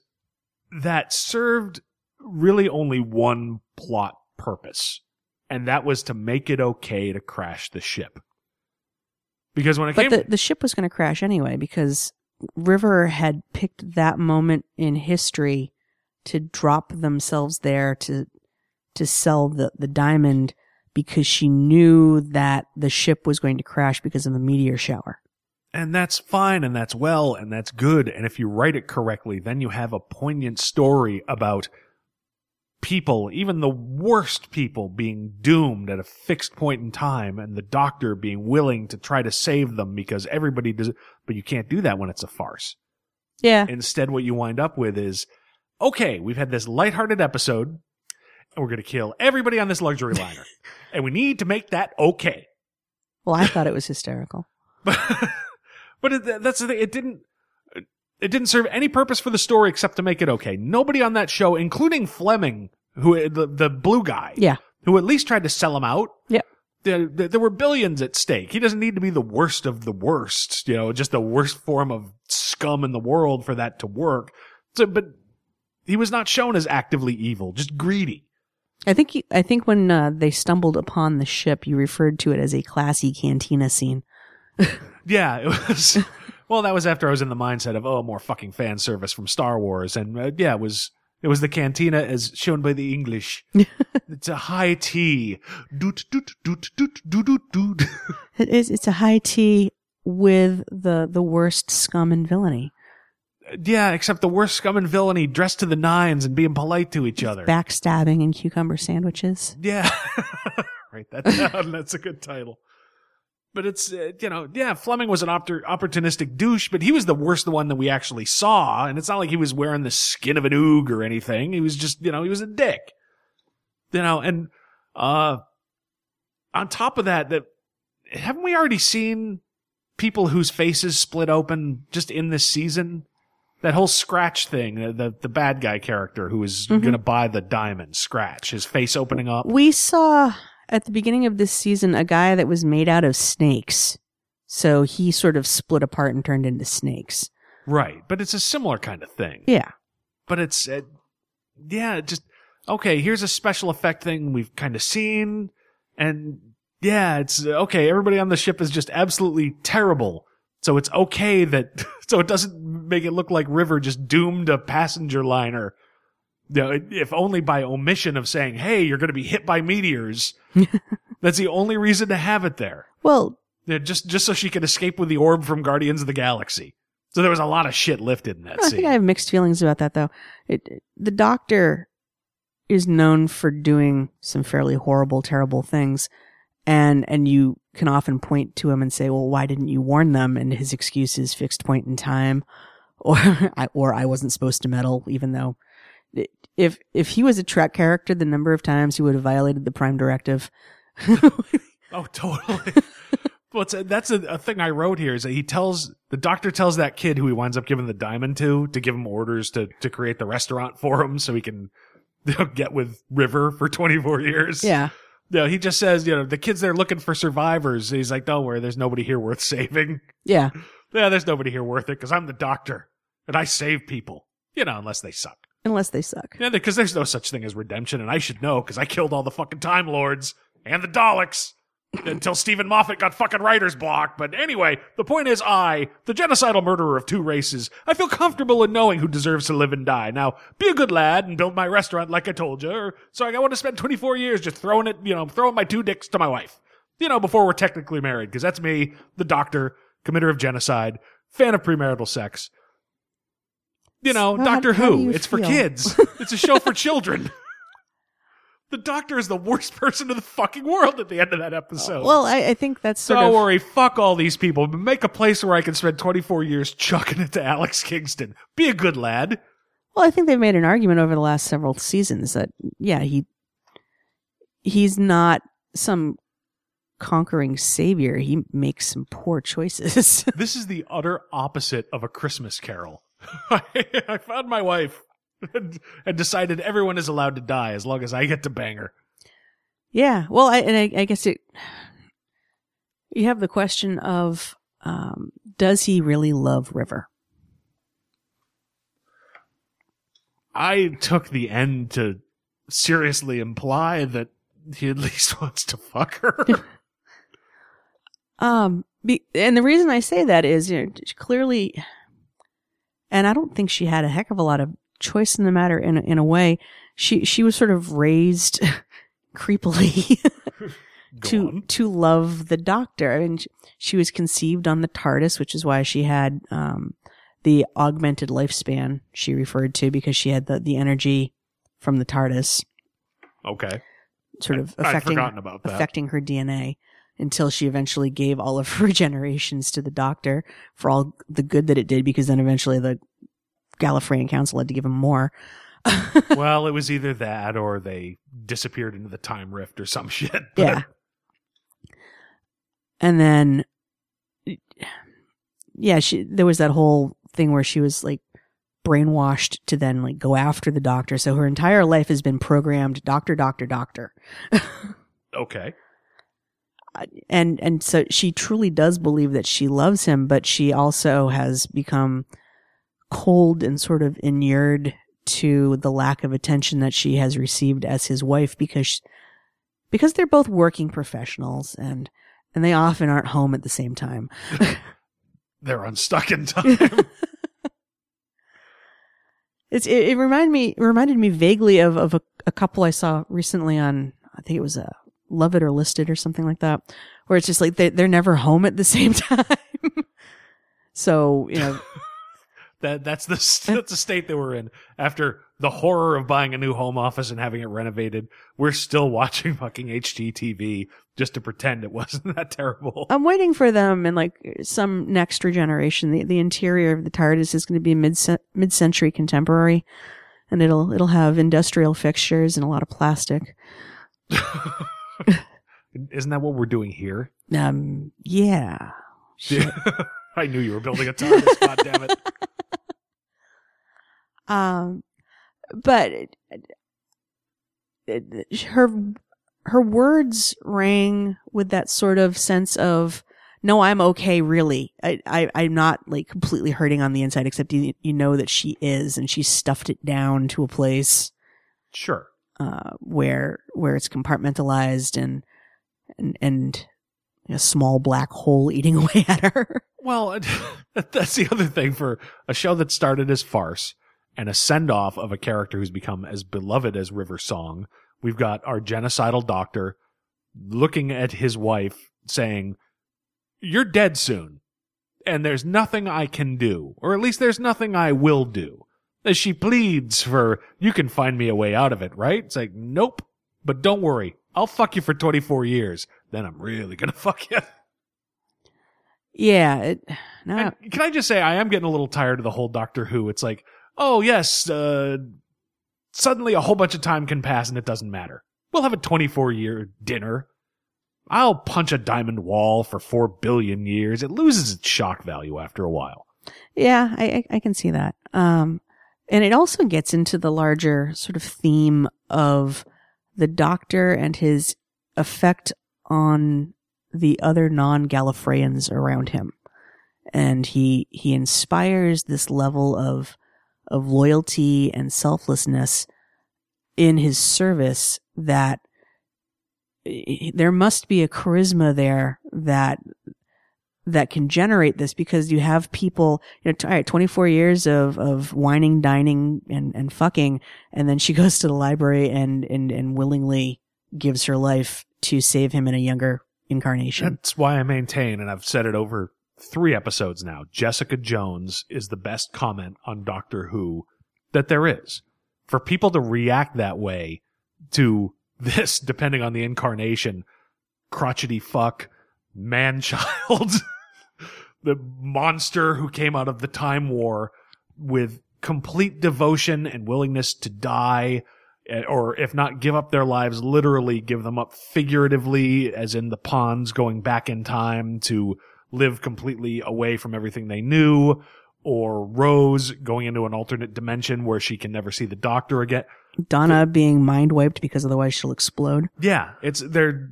that served really only one plot purpose, and that was to make it okay to crash the ship. Because when it But came, the, the ship was going to crash anyway because River had picked that moment in history to drop themselves there to to sell the, the diamond because she knew that the ship was going to crash because of a meteor shower. and that's fine, and that's well, and that's good. And if you write it correctly, then you have a poignant story about people, even the worst people, being doomed at a fixed point in time, and the doctor being willing to try to save them because everybody does. But you can't do that when it's a farce. Yeah. Instead, what you wind up with is, okay, we've had this lighthearted episode, and we're going to kill everybody on this luxury liner, and we need to make that okay. Well, I thought it was hysterical. But, but it, that's the thing. It didn't. It didn't serve any purpose for the story except to make it okay. Nobody on that show, including Fleming, who the the blue guy, Yeah. who at least tried to sell him out. Yeah. There, there were billions at stake. He doesn't need to be the worst of the worst, you know, just the worst form of scum in the world for that to work. So, but he was not shown as actively evil, just greedy. I think you, I think when uh, they stumbled upon the ship, you referred to it as a classy cantina scene. Yeah, it was. Well, that was after I was in the mindset of oh, more fucking fan service from Star Wars, and uh, yeah, it was. It was the cantina as shown by the English. it's a high tea. Doot doot doot doot doot doot doot. It is. It's a high tea with the the worst scum and villainy, yeah, except the worst scum and villainy dressed to the nines and being polite to each other. backstabbing and cucumber sandwiches. Yeah. Write that down. That's a good title. But it's, uh, you know, yeah, Fleming was an oppor- opportunistic douche, but he was the worst one that we actually saw. And it's not like he was wearing the skin of an oog or anything. He was just, you know, he was a dick. You know, and, uh, on top of that, that, haven't we already seen people whose faces split open just in this season? That whole Scratch thing, the, the, the bad guy character who was Mhm. gonna buy the diamond, Scratch, his face opening up. We saw at the beginning of this season a guy that was made out of snakes. So he sort of split apart and turned into snakes. Right, but it's a similar kind of thing. Yeah. But it's, uh, yeah, just okay. Here's a special effect thing we've kind of seen, and yeah, it's okay. Everybody on the ship is just absolutely terrible, so it's okay that so it doesn't make it look like River just doomed a passenger liner. If only by omission of saying, "Hey, you're going to be hit by meteors." That's the only reason to have it there. Well, Yeah, just just so she could escape with the orb from Guardians of the Galaxy. So there was a lot of shit lifted in that I scene. think I have mixed feelings about that though. It, it- the doctor is known for doing some fairly horrible, terrible things. And, and you can often point to him and say, well, why didn't you warn them? And his excuse is fixed point in time or, I, or I wasn't supposed to meddle, even though if, if he was a Trek character, the number of times he would have violated the prime directive. Oh, totally. What's that's a, a thing I wrote here is that he tells the doctor tells that kid who he winds up giving the diamond to to give him orders to to create the restaurant for him so he can you know, get with River for 24 years. yeah. No, he just says, you know, the kid's there looking for survivors. He's like, don't worry, there's nobody here worth saving. Yeah. Yeah, there's nobody here worth it because I'm the doctor and I save people. You know, unless they suck. Unless they suck. Yeah, because there's no such thing as redemption, and I should know because I killed all the fucking Time Lords and the Daleks. until Steven Moffat got fucking writer's block. But anyway, the point is, I, the genocidal murderer of two races, I feel comfortable in knowing who deserves to live and die. Now, be a good lad and build my restaurant like I told you. Or, so I want to spend 24 years just throwing it, you know, throwing my two dicks to my wife. You know, before we're technically married, because that's me, the doctor, committer of genocide, fan of premarital sex. You know, how- Doctor how Who. It's for kids. it's a show for children. The doctor is the worst person in the fucking world at the end of that episode. Well, I, I think that's sort Don't of worry, fuck all these people. Make a place where I can spend 24 years chucking it to Alex Kingston. Be a good lad. Well, I think they've made an argument over the last several seasons that yeah, he he's not some conquering savior. He makes some poor choices. This is the utter opposite of a Christmas carol. I found my wife and, and decided everyone is allowed to die as long as I get to bang her. yeah. Well, I and I, I guess it you have the question of um, does he really love River? I took the end to seriously imply that he at least wants to fuck her. Um, be, and the reason I say that is, you know, clearly, and I don't think she had a heck of a lot of choice in the matter. In a, in a way, she she was sort of raised creepily to to love the Doctor. I mean, she, she was conceived on the TARDIS, which is why she had um the augmented lifespan she referred to because she had the the energy from the TARDIS okay. sort of I'd affecting forgotten about that. affecting her DNA until she eventually gave all of her generations to the doctor for all the good that it did because then eventually the Gallifreyan Council had to give him more. well, it was either that or they disappeared into the time rift or some shit. But- Yeah. And then yeah, she there was that whole thing where she was like brainwashed to then like go after the doctor. So her entire life has been programmed doctor doctor doctor. Okay. And and so she truly does believe that she loves him but she also has become cold and sort of inured to the lack of attention that she has received as his wife because because they're both working professionals and and they often aren't home at the same time They're unstuck in time. it's it, it reminded me reminded me vaguely of of a, a couple I saw recently on I think it was a Love It or List It or something like that, where it's just like they they're never home at the same time. so you know, that that's the that's the state that we're in after the horror of buying a new home office and having it renovated. We're still watching fucking HGTV just to pretend it wasn't that terrible. I'm waiting for them in like some next regeneration. The the interior of the TARDIS is going to be mid mid century contemporary, and it'll it'll have industrial fixtures and a lot of plastic. Isn't that what we're doing here? Um, yeah. Shit. I knew you were building a TARDIS. God damn it! Um, but it, it, her her words rang with that sort of sense of no, I'm okay. Really, I, I I'm not like completely hurting on the inside, except you you know that she is, and she stuffed it down to a place Sure. Uh, where where it's compartmentalized and and and a small black hole eating away at her. Well, that's the other thing for a show that started as farce and a send off of a character who's become as beloved as River Song. We've got our genocidal doctor looking at his wife saying, You're dead soon. And there's nothing I can do, or at least there's nothing I will do. As she pleads for, you can find me a way out of it, right? It's like, nope. But don't worry. I'll fuck you for 24 years. Then I'm really gonna fuck you. Yeah, it, no, can I just say I am getting a little tired of the whole Doctor Who. It's like, oh yes, uh, suddenly a whole bunch of time can pass and it doesn't matter. We'll have a 24 year dinner. I'll punch a diamond wall for four billion years. It loses its shock value after a while. Yeah, I I can see that. Um, and it also gets into the larger sort of theme of the Doctor and his effect on the other non-Gallifreyans around him, and he he inspires this level of of loyalty and selflessness in his service that eh, there must be a charisma there that that can generate this because you have people, you know, all right, 24 years of, of whining, dining and, and fucking. And then she goes to the library and, and, and willingly gives her life to save him in a younger incarnation. That's why I maintain, and I've said it over three episodes now, Jessica Jones is the best comment on Doctor Who that there is. For people to react that way to this, depending on the incarnation, crotchety fuck, man child, the monster who came out of the time war with complete devotion and willingness to die eh, or if not give up their lives literally give them up figuratively as in the pawns going back in time to live completely away from everything they knew or Rose going into an alternate dimension where she can never see the doctor again. Donna being mind wiped because otherwise she'll explode. Yeah, it's there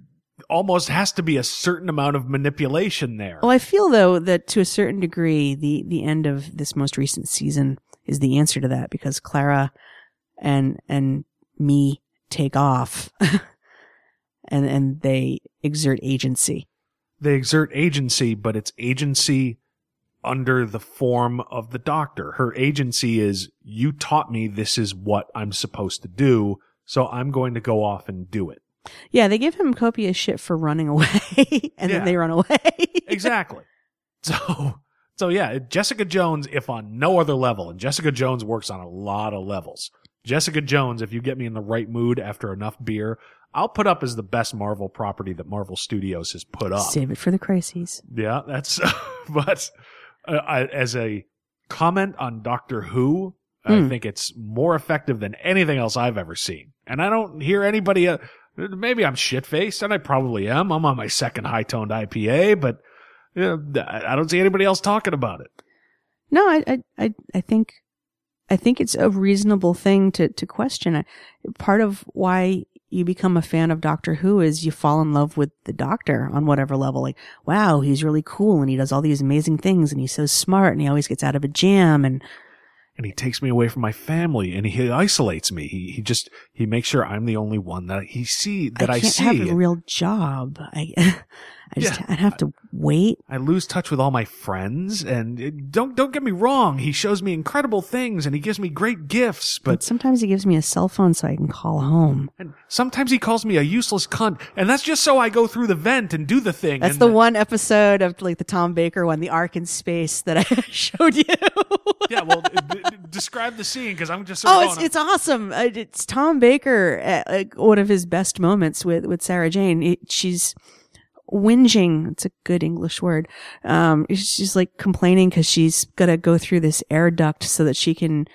almost has to be a certain amount of manipulation there. Well, I feel though that to a certain degree, the the end of this most recent season is the answer to that because Clara and and me take off, and and they exert agency. They exert agency, but it's agency under the form of the doctor. Her agency is you taught me this is what I'm supposed to do, so I'm going to go off and do it. Yeah, they give him copious shit for running away, and Yeah. then they run away. exactly. So, so yeah, Jessica Jones, if on no other level, and Jessica Jones works on a lot of levels. Jessica Jones, if you get me in the right mood after enough beer, I'll put up as the best Marvel property that Marvel Studios has put up. Save it for the crises. Yeah, that's, but uh, I, as a comment on Doctor Who, I Mm. think it's more effective than anything else I've ever seen. And I don't hear anybody, uh, maybe I'm shit faced, and I probably am. I'm on my second high toned IPA, but you know, I don't see anybody else talking about it. No, I, I, I, I think, I think it's a reasonable thing to, to question. Part of why you become a fan of Doctor Who is you fall in love with the Doctor on whatever level. Like, wow, he's really cool and he does all these amazing things and he's so smart and he always gets out of a jam and And he takes me away from my family and he isolates me. He, he just, he makes sure I'm the only one that he see, that I, I see. have a real job. I, I just, Yeah. I'd have to wait. I lose touch with all my friends and it, don't, don't get me wrong. He shows me incredible things and he gives me great gifts, But but sometimes he gives me a cell phone so I can call home. And sometimes he calls me a useless cunt, and that's just so I go through the vent and do the thing. That's and the one episode of like the Tom Baker one, the Ark in Space that I showed you. Yeah, well, d- d- describe the scene because I'm just. Sort Oh, it's it's awesome. Uh, It's Tom Baker at like, one of his best moments with with Sarah Jane. It, she's whinging. It's a good English word. Um, she's like complaining because she's got to go through this air duct so that she can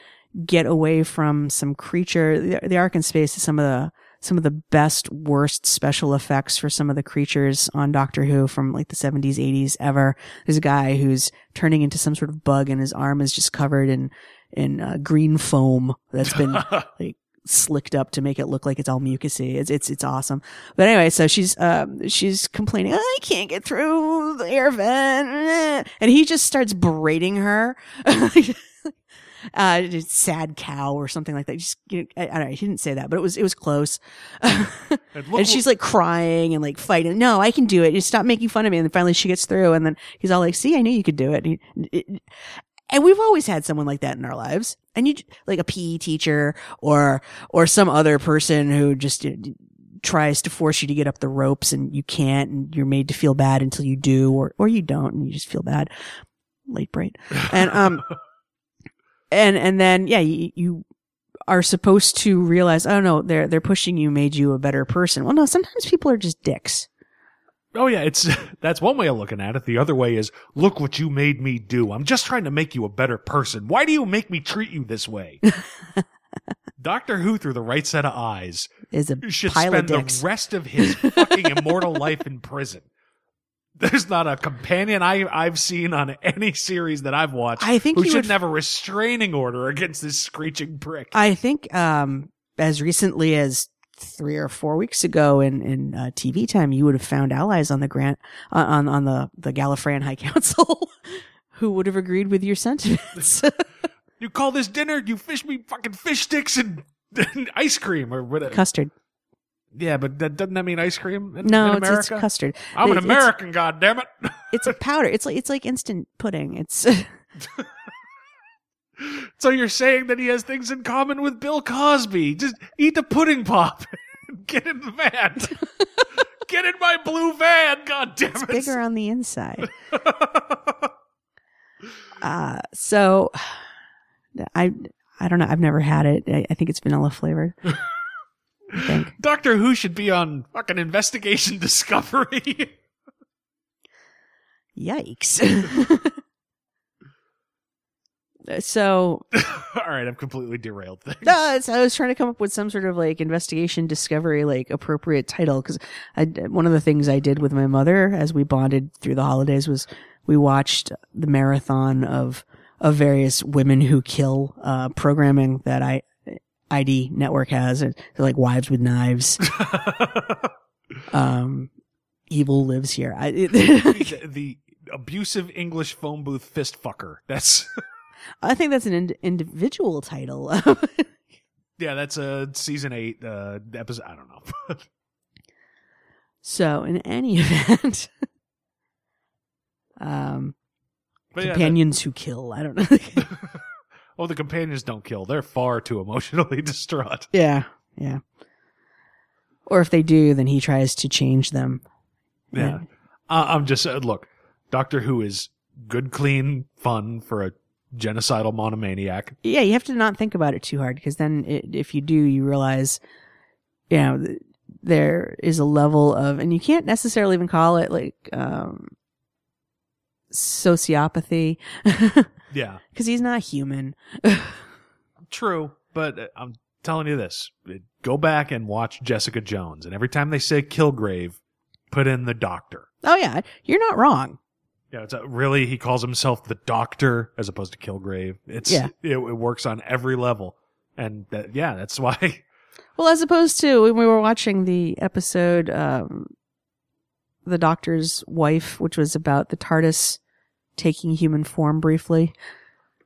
get away from some creature. The, the Ark in Space is some of the some of the best, worst special effects for some of the creatures on Doctor Who from like the 70s, 80s ever. There's a guy who's turning into some sort of bug and his arm is just covered in, in uh, green foam that's been like slicked up to make it look like it's all mucusy. It's, it's, it's awesome. But anyway, so she's, um, she's complaining, I can't get through the air vent. And he just starts berating her. uh, sad cow or something like that. Just, you know, I, I don't know. He didn't say that, but it was, it was close. And and she's like crying and like fighting. No, I can do it. Just stop making fun of me. And then finally she gets through and then he's all like, see, I knew you could do it. He- and we've always had someone like that in our lives. And you, like a PE teacher or, or some other person who just you know, tries to force you to get up the ropes and you can't and you're made to feel bad until you do or, or you don't and you just feel bad. Late brain. And, um, and, and then, yeah, you, you are supposed to realize, oh no, they're, they're pushing you, made you a better person. Well, no, sometimes people are just dicks. Oh yeah, it's that's one way of looking at it. The other way is, look what you made me do. I'm just trying to make you a better person. Why do you make me treat you this way? Doctor Who, through the right set of eyes, Is a should spend the rest of his fucking immortal life in prison. There's not a companion I, I've seen on any series that I've watched I think who shouldn't would- have a restraining order against this screeching prick. I think um, as recently as three or four weeks ago in in uh, TV time, you would have found allies on the grant uh, on on the the Gallifreyan High Council who would have agreed with your sentiments. you call this dinner? You fish me fucking fish sticks and, and ice cream or whatever. Custard. Yeah, but that, doesn't that mean ice cream in, No, in it's, America? it's custard. I'm an It's- American, goddammit. It's a powder. It's like it's like instant pudding. It's so you're saying that he has things in common with Bill Cosby? Just eat the pudding pop. Get in the van. Get in my blue van. God damn it. bigger on the inside. uh, so I I don't know. I've never had it. I, I think it's vanilla flavored. Think. Doctor Who should be on fucking investigation discovery. Yikes. So All right, I've completely derailed things. no, I was trying to come up with some sort of like investigation discovery like appropriate title because I one of the things I did with my mother as we bonded through the holidays was we watched the marathon of of various women who kill uh, programming that I ID network has uh, like wives with knives. um, evil lives here. I, the, the abusive English phone booth fist fucker. That's I think that's an ind- individual title. yeah, that's a season eight uh, episode. I don't know. So, in any event, um, But yeah, companions who kill. I don't know. oh, the companions don't kill. They're far too emotionally distraught. yeah, yeah. Or if they do, then he tries to change them. Yeah, uh, I'm just uh, look. Doctor Who is good, clean fun for a genocidal monomaniac. Yeah, you have to not think about it too hard because then it, if you do, you realize, you know, there is a level of, and you can't necessarily even call it like um, sociopathy Yeah, because he's not human. true. But uh, I'm telling you this: go back and watch Jessica Jones, and every time they say Kilgrave, put in the Doctor. Oh yeah, you're not wrong. Yeah, it's a, really he calls himself the Doctor as opposed to Kilgrave. It's Yeah. it, it works on every level, and that, yeah, that's why. Well, as opposed to when we were watching the episode, um, the Doctor's wife, which was about the TARDIS taking human form briefly,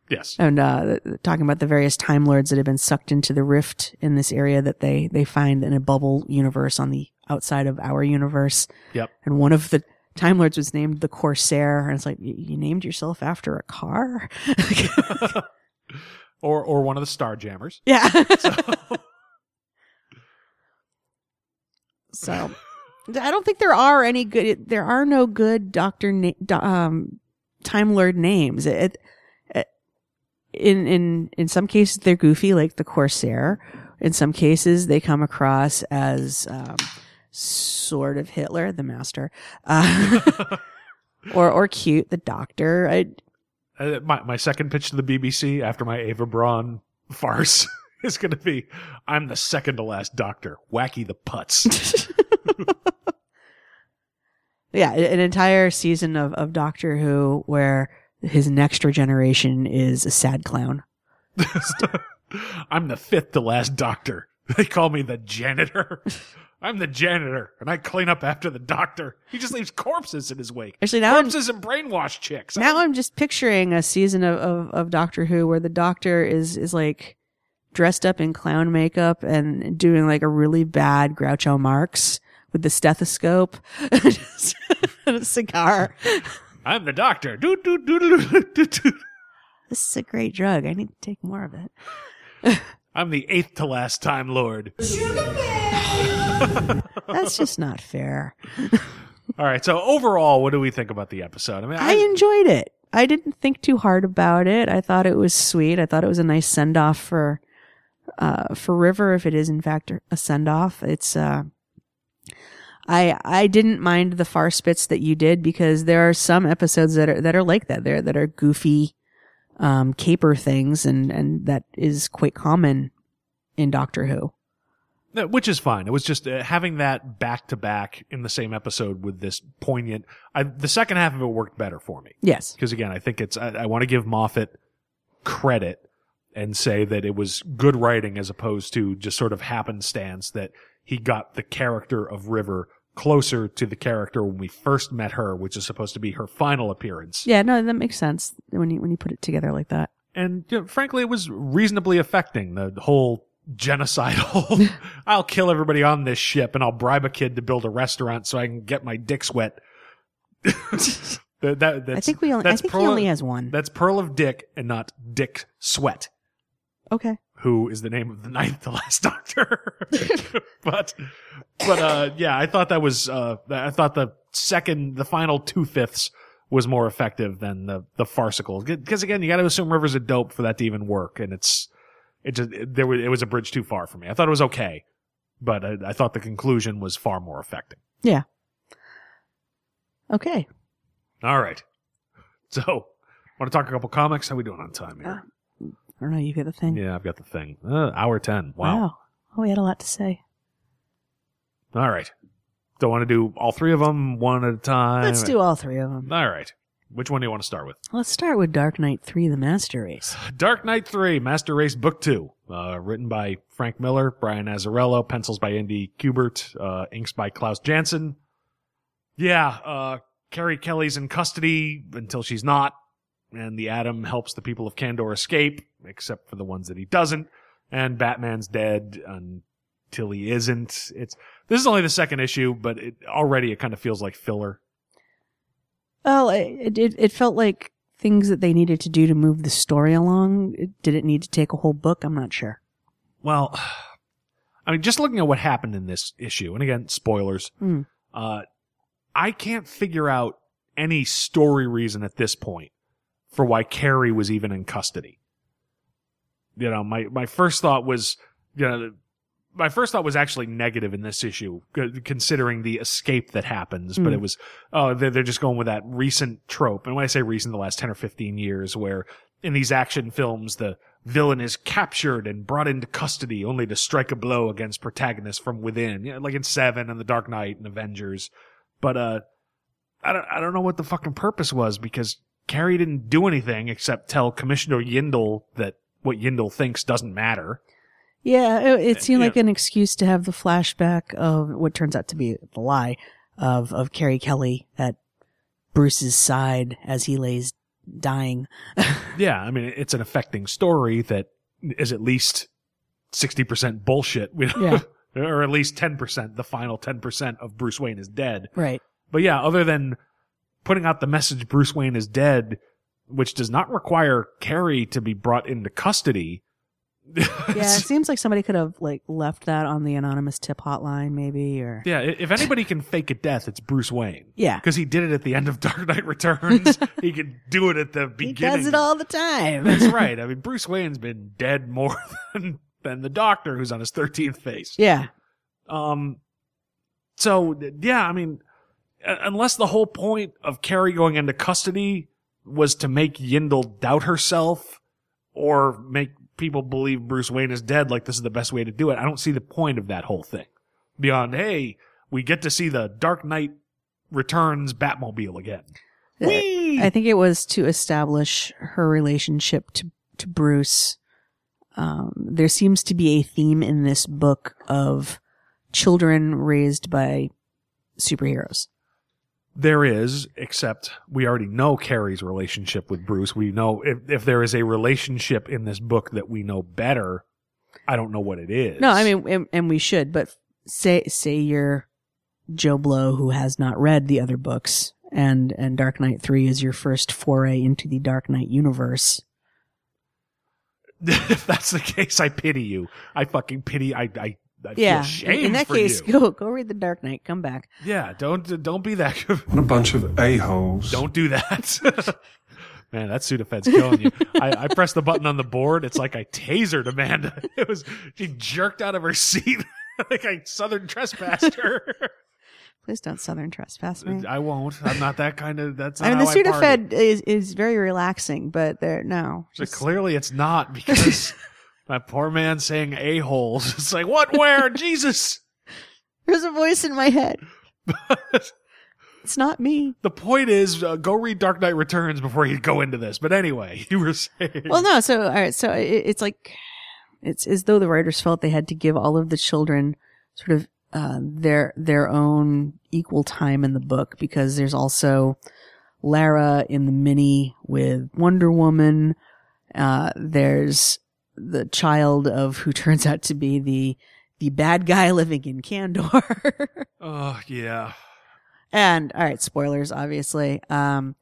Yes, and uh, talking about the various Time Lords that have been sucked into the rift in this area that they they find in a bubble universe on the outside of our universe. Yep. And one of the Time Lords was named the Corsair, and it's like you you named yourself after a car. or or one of the Starjammers. yeah. So I don't think there are any good. There are no good Doctor na- do- um, Time Lord names. It, it, in in in some cases they're goofy, like the Corsair. In some cases they come across as um, sort of Hitler, the Master, uh, or or cute, the Doctor. I, Uh, my my second pitch to the BBC after my Eva Braun farce is going to be, "I'm the second to last Doctor, Wacky the Putz." yeah, an entire season of of Doctor Who where his next generation is a sad clown. I'm the fifth to last Doctor. They call me the janitor. I'm the janitor, and I clean up after the Doctor. He just leaves corpses in his wake. Actually, now I'm- corpses and brainwashed chicks. Now I'm just picturing a season of, of, of Doctor Who where the Doctor is is like dressed up in clown makeup and doing like a really bad Groucho Marx with the stethoscope and a cigar. I'm the Doctor. Doo, doo, doo, doo, doo, doo, doo. This is a great drug. I need to take more of it. I'm the eighth to last Time Lord. That's just not fair. All right. So overall, what do we think about the episode? I mean, I enjoyed it. I didn't think too hard about it. I thought it was sweet. I thought it was a nice send off for uh for River if it is in fact a send off. It's uh I I didn't mind the far spits that you did because there are some episodes that are that are like that. There that are goofy um caper things and and that is quite common in Doctor Who. Which is fine. It was just uh, having that back to back in the same episode with this poignant. I, the second half of it worked better for me Yes. because again, I think it's. I, I want to give Moffat credit and say that it was good writing as opposed to just sort of happenstance that he got the character of River closer to the character when we first met her, which is supposed to be her final appearance. Yeah, no, that makes sense when you when you put it together like that. And you know, frankly, it was reasonably affecting the whole genocidal. I'll kill everybody on this ship and I'll bribe a kid to build a restaurant so I can get my dick sweat. that, that, that's, I think we only. I think Pearl he only of- has one. That's Pearl of Dick and not Dick Sweat, Okay. who is the name of the ninth, the last Doctor. but, but uh, yeah, I thought that was. Uh, I thought the second, the final two fifths was more effective than the the farcical. Because again, you got to assume Rivers a dope for that to even work, and it's it just it, there was it was a bridge too far for me. I thought it was okay, but I, I thought the conclusion was far more affecting. Yeah. Okay. All right, so want to talk a couple comics? How we doing on time here? I don't know. You got the thing. Yeah, I've got the thing. Uh, hour 10. Wow. Oh, we had a lot to say. All right. Don't want to do all three of them one at a time. Let's do all three of them. All right. Which one do you want to start with? Let's start with Dark Knight 3, The Master Race. Dark Knight 3, Master Race Book 2. Uh, written by Frank Miller, Brian Azzarello, pencils by Andy Kubert, uh, inks by Klaus Janson. Yeah, uh, Carrie Kelly's in custody until she's not, and the Atom helps the people of Kandor escape, except for the ones that he doesn't, and Batman's dead until he isn't. It's, this is only the second issue, but it, already it kind of feels like filler. Well, it, it, it felt like things that they needed to do to move the story along. It- Did it need to take a whole book? I'm not sure. Well, I mean, just looking at what happened in this issue, and again, spoilers, Hmm. uh, I can't figure out any story reason at this point for why Carrie was even in custody. You know, my, my first thought was, you know, my first thought was actually negative in this issue, considering the escape that happens, but Mm. it was, oh, they're, they're just going with that recent trope. And when I say recent, the last 10 or 15 years where in these action films, the villain is captured and brought into custody only to strike a blow against protagonists from within. You know, like in Seven and The Dark Knight and Avengers. But, uh, I don't, I don't know what the fucking purpose was because Carrie didn't do anything except tell Commissioner Yindel that what Yindel thinks doesn't matter. Yeah, it, it seemed yeah. like an excuse to have the flashback of what turns out to be the lie of, of Carrie Kelly at Bruce's side as he lays dying. Yeah, I mean, it's an affecting story that is at least 60% bullshit. Yeah. or at least 10%, the final 10% of Bruce Wayne is dead. right. But yeah, other than putting out the message Bruce Wayne is dead, which does not require Carrie to be brought into custody. Yeah, it seems like somebody could have like left that on the anonymous tip hotline maybe or Yeah, if anybody can fake a death, it's Bruce Wayne. Yeah. Because he did it at the end of Dark Knight Returns. he could do it at the beginning. He does it all the time. That's right. I mean, Bruce Wayne's been dead more than, than the Doctor, who's on his 13th face. yeah. Um, so yeah, I mean, unless the whole point of Carrie going into custody was to make Yindel doubt herself or make people believe Bruce Wayne is dead, like this is the best way to do it, I don't see the point of that whole thing. Beyond, hey, we get to see the Dark Knight Returns Batmobile again. Whee! I think it was to establish her relationship to to Bruce. Um, there seems to be a theme in this book of children raised by superheroes. There is, except we already know Carrie's relationship with Bruce. We know if, if there is a relationship in this book that we know better, I don't know what it is. No, I mean, and, and we should, but say say you're Joe Blow who has not read the other books, and and Dark Knight Three is your first foray into the Dark Knight universe. if that's the case, I pity you. I fucking pity. I I, I yeah, feel in, in that for case, you. go go read the Dark Knight. Come back. Yeah, don't don't be that. What a bunch of a-holes. don't do that. Man, that Sudafed's killing you. I, I pressed the button on the board. It's like I tasered Amanda. It was she jerked out of her seat like I southern trespassed her. Please don't Southern trespass me. I won't. I'm not that kind of. That's. I mean, the how I party. Sudafed is is very relaxing, but there no. So just- clearly it's not because my poor man saying a holes. It's like what? Where? Jesus. There's a voice in my head. It's not me. The point is, uh, go read Dark Knight Returns before you go into this. But anyway, you were saying. Well, no. So, all right. So it, it's like it's as though the writers felt they had to give all of the children sort of uh, their their own equal time in the book because there's also Lara in the mini with Wonder Woman. Uh, there's the child of who turns out to be the the bad guy living in Kandor. Oh yeah. and all right, spoilers, obviously. Um,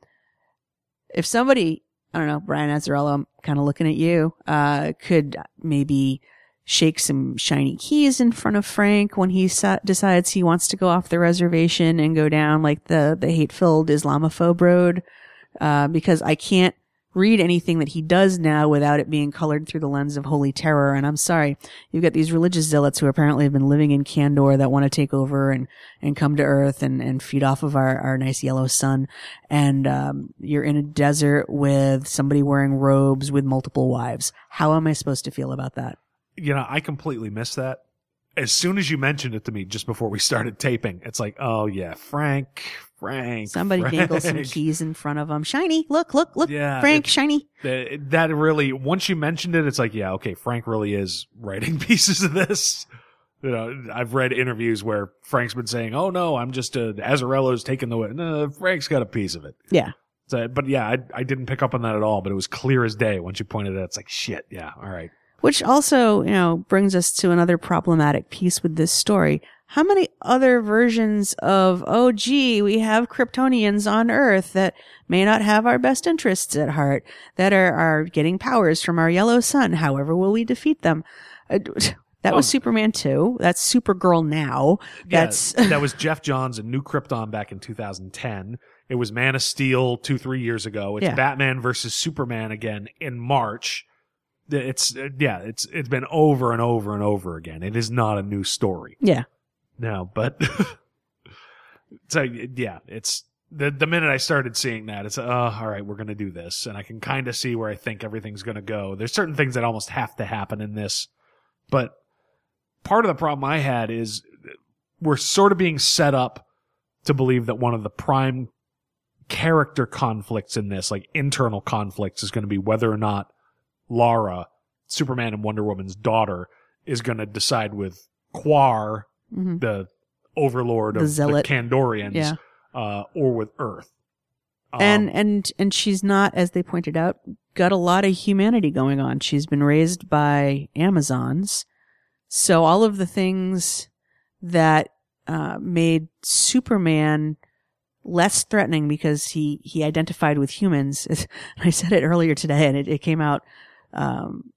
if somebody, I don't know, Brian Azzarello, I'm kind of looking at you, uh, could maybe shake some shiny keys in front of Frank when he sa- decides he wants to go off the reservation and go down like the, the hate-filled Islamophobe road. Uh, because I can't read anything that he does now without it being colored through the lens of holy terror. And I'm sorry, you've got these religious zealots who apparently have been living in Kandor that want to take over and, and come to Earth and, and feed off of our, our nice yellow sun. And, um, you're in a desert with somebody wearing robes with multiple wives. How am I supposed to feel about that? You know, I completely missed that. As soon as you mentioned it to me just before we started taping, it's like, oh yeah, Frank, Frank. Somebody Frank. dangles some keys in front of him. Shiny, look, look, look, Yeah, Frank, shiny. That, that really, once you mentioned it, it's like, yeah, okay, Frank really is writing pieces of this. You know, I've read interviews where Frank's been saying, "Oh no, I'm just uh, Azzarello's taking the way." No, Frank's got a piece of it. Yeah. So, but yeah, I, I didn't pick up on that at all. But it was clear as day once you pointed it. out. It's like shit. Yeah, all right. Which also, you know, brings us to another problematic piece with this story. How many other versions of, oh gee, we have Kryptonians on Earth that may not have our best interests at heart, that are, are getting powers from our yellow sun. However, will we defeat them? Uh, that was Oh. Superman 2. That's Supergirl now. Yeah, That's, that was Jeff Johns and New Krypton back in 2010. It was Man of Steel two, three years ago. It's Yeah. Batman versus Superman again in March. It's uh, yeah, it's it's been over and over and over again. It is not a new story. yeah. No, but so yeah, it's the the minute I started seeing that, it's oh, all right, we're gonna do this, and I can kind of see where I think everything's gonna go. There's certain things that almost have to happen in this, but part of the problem I had is we're sort of being set up to believe that one of the prime character conflicts in this, like internal conflicts, is going to be whether or not Lara, Superman and Wonder Woman's daughter, is going to decide with Quar, Mhm. the overlord The of zealot. the Kandorians, Yeah. uh, or with Earth. Um, and and and she's not as they pointed out got a lot of humanity going on she's been raised by amazons so all of the things that uh, made superman less threatening because he he identified with humans i said it earlier today and it, it came out um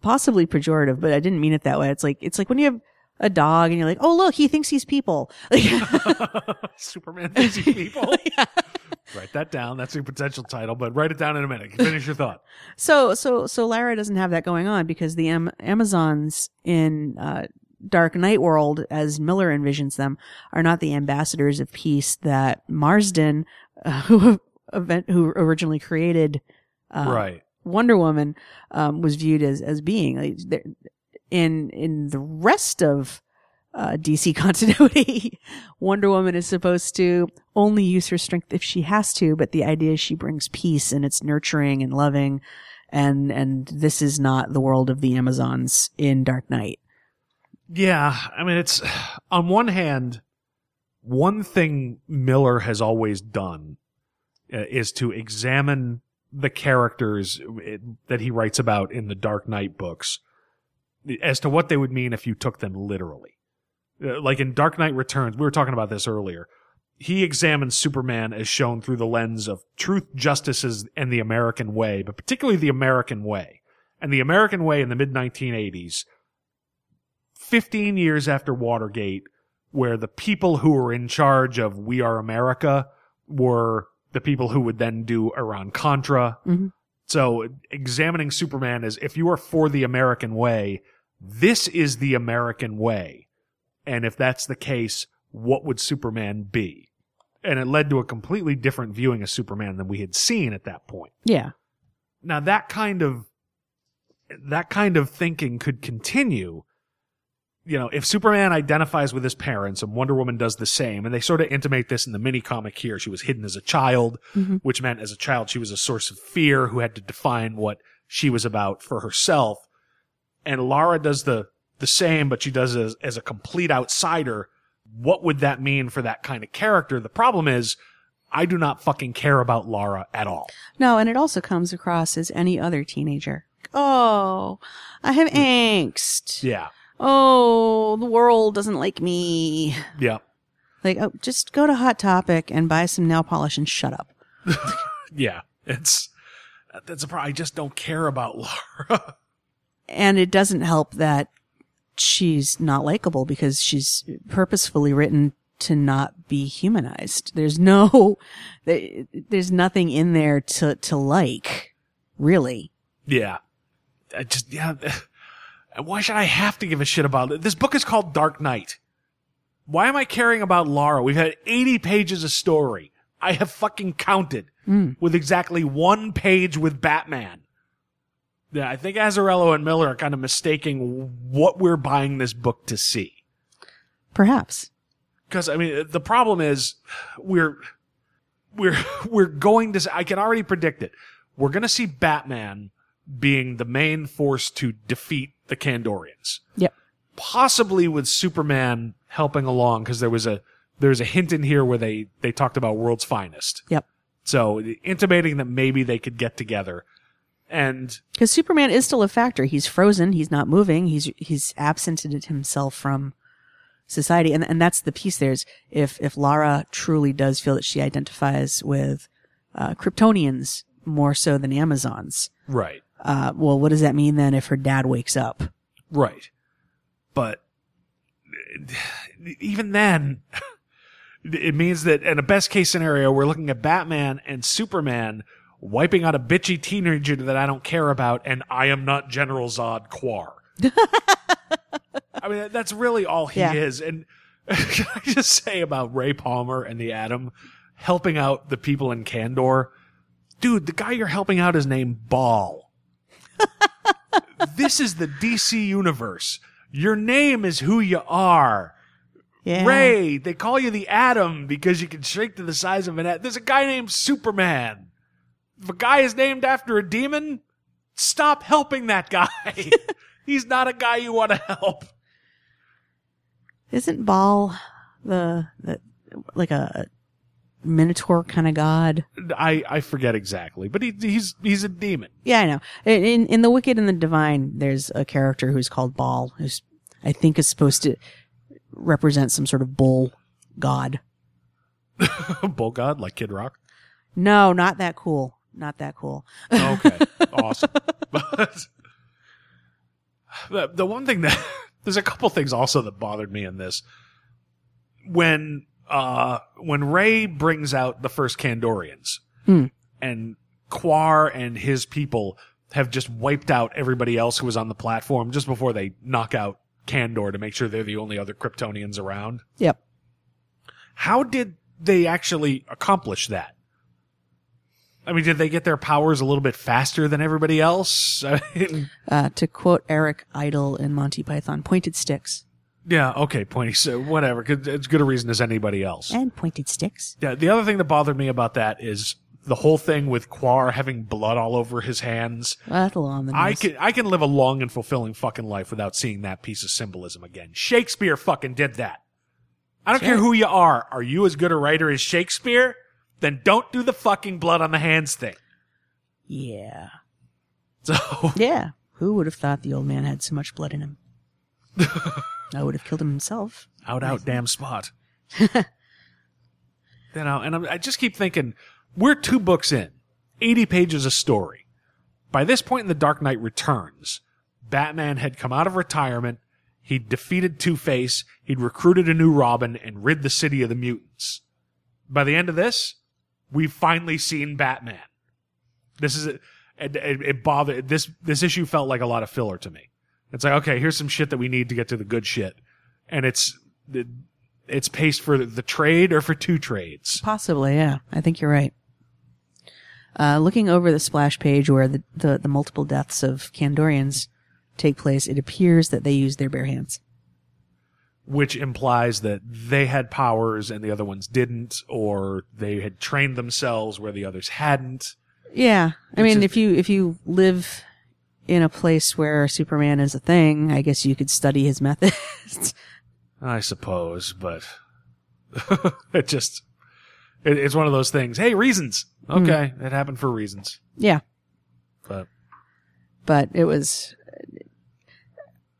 possibly pejorative but i didn't mean it that way it's like it's like when you have a dog and you're like oh look he thinks he's people Superman thinks he's people. Write that down. That's your potential title, but write it down in a minute. Finish your thought. So so so Lara doesn't have that going on because the Am- Amazons in uh, Dark Knight world, as Miller envisions them, are not the ambassadors of peace that Marston, uh, who event who originally created uh, right. Wonder Woman, um, was viewed as as being like, in in the rest of uh, DC continuity, Wonder Woman is supposed to only use her strength if she has to, but the idea is she brings peace and it's nurturing and loving, and and this is not the world of the Amazons in Dark Knight. Yeah, I mean, it's on one hand, one thing Miller has always done uh, is to examine the characters that he writes about in the Dark Knight books as to what they would mean if you took them literally. Uh, Like in Dark Knight Returns, we were talking about this earlier. He examines Superman as shown through the lens of truth, justice, and the American way, but particularly the American way. And the American way in the mid 1980s 15 years after Watergate, where the people who were in charge of We Are America were the people who would then do Iran Contra. Mhm. So examining Superman is if you are for the American way, this is the American way. And if that's the case, what would Superman be? And it led to a completely different viewing of Superman than we had seen at that point. Yeah, Now that kind of that kind of thinking could continue. You know, if Superman identifies with his parents and Wonder Woman does the same, and they sort of intimate this in the mini comic here, she was hidden as a child, Mhm. which meant as a child she was a source of fear who had to define what she was about for herself. And Lara does the the same, but she does it as, as a complete outsider. What would that mean for that kind of character? The problem is, I do not fucking care about Lara at all. no, and it also comes across as any other teenager. oh, I have angst. Yeah. Oh, the world doesn't like me. Yeah. Like, oh, just go to Hot Topic and buy some nail polish and shut up. Yeah. It's that's a problem. I just don't care about Laura. And it doesn't help that she's not likable because she's purposefully written to not be humanized. There's no, there's nothing in there to, to like, really. yeah. I just yeah. Why should I have to give a shit about it? This book is called Dark Knight. Why am I caring about Lara? We've had 80 pages of story. I have fucking counted hmm. with exactly one page with Batman. Yeah, I think Azzarello and Miller are kind of mistaking what we're buying this book to see. Perhaps. Because I mean, the problem is we're we're we're going to. I can already predict it. We're going to see Batman being the main force to defeat the Kandorians, Yep. possibly with Superman helping along. Because there was a there's a hint in here where they they talked about World's Finest, Yep. so intimating that maybe they could get together. And Because Superman is still a factor. He's frozen. He's not moving. He's he's absented himself from society, and and that's the piece. There's if if Lara truly does feel that she identifies with uh, Kryptonians more so than Amazons. right, Uh, well, what does that mean then if her dad wakes up? Right. But even then, it means that in a best case scenario, we're looking at Batman and Superman wiping out a bitchy teenager that I don't care about, and I am not General Zod Quar. I mean, that's really all he Yeah. is. And can I just say about Ray Palmer and the Atom helping out the people in Kandor? Dude, the guy you're helping out is named Baal this is the DC universe. Your name is who you are. Yeah. Ray, they call you the Atom because you can shrink to the size of an atom. There's a guy named Superman. If a guy is named after a demon, stop helping that guy. He's not a guy you want to help. Isn't Baal the the like a minotaur kind of god? I, I forget exactly, but he, he's he's a demon. Yeah, I know. In, in the Wicked and the Divine, there's a character who's called Baal, who's I think is supposed to represent some sort of bull god. Bull God, like Kid Rock. No, not that cool. Not that cool. Okay, awesome. But the, the one thing that there's a couple things also that bothered me in this when uh when Ray brings out the first Kandorians Hmm. and Quar and his people have just wiped out everybody else who was on the platform just before they knock out Kandor to make sure they're the only other Kryptonians around. Yep. How did they actually accomplish that? I mean, did they get their powers a little bit faster than everybody else? Uh, to quote Eric Idle in Monty Python, pointed sticks yeah, okay, pointy, so whatever. 'cause It's good a reason as anybody else. and pointed sticks. Yeah, the other thing that bothered me about that is the whole thing with Quar having blood all over his hands. Well, that's a little on the I can I can live a long and fulfilling fucking life without seeing that piece of symbolism again. Shakespeare fucking did that. I don't care who you are. Are you as good a writer as Shakespeare? Then don't do the fucking blood on the hands thing. Yeah. So Yeah. Who would have thought the old man had so much blood in him? I would have killed him himself. out out damn spot. you know, and I'm, I just keep thinking we're two books in, eighty pages of story. By this point in the Dark Knight Returns, Batman had come out of retirement. He'd defeated Two Face. He'd recruited a new Robin and rid the city of the mutants. By the end of this, we've finally seen Batman. This is it. It, it, it bothered this. This issue felt like a lot of filler to me. It's like okay, here's some shit that we need to get to the good shit, and it's it's paced for the trade or for two trades. Possibly, yeah. I think you're right. Uh, looking over the splash page where the, the, the multiple deaths of Kandorians take place, it appears that they used their bare hands. which implies that they had powers and the other ones didn't, or they had trained themselves where the others hadn't. Yeah. I mean, if you, if you live in a place where Superman is a thing, I guess you could study his methods. I suppose, but it just it, it's one of those things. Hey, reasons. Hmm. Okay, it happened for reasons. yeah. But but it was.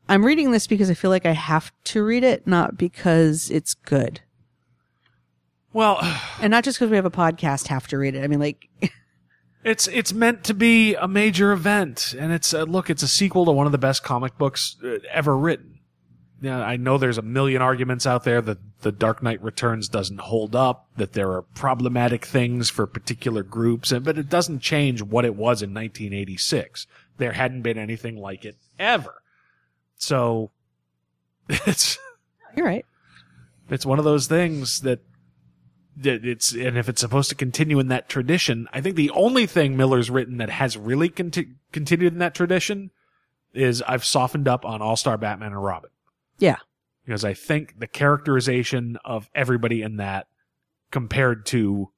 I'm reading this because I feel like I have to read it, not because it's good. Well, and not just because we have a podcast have to read it. I mean, like, it's it's meant to be a major event, and it's uh, look, it's a sequel to one of the best comic books uh, ever written. Yeah, I know there's a million arguments out there that the Dark Knight Returns doesn't hold up, that there are problematic things for particular groups, and but it doesn't change what it was in 1986. There hadn't been anything like it ever. So it's you're right. It's one of those things that it's and if it's supposed to continue in that tradition, I think the only thing Miller's written that has really conti- continued in that tradition is I've softened up on All Star Batman and Robin. Yeah. Because I think the characterization of everybody in that compared to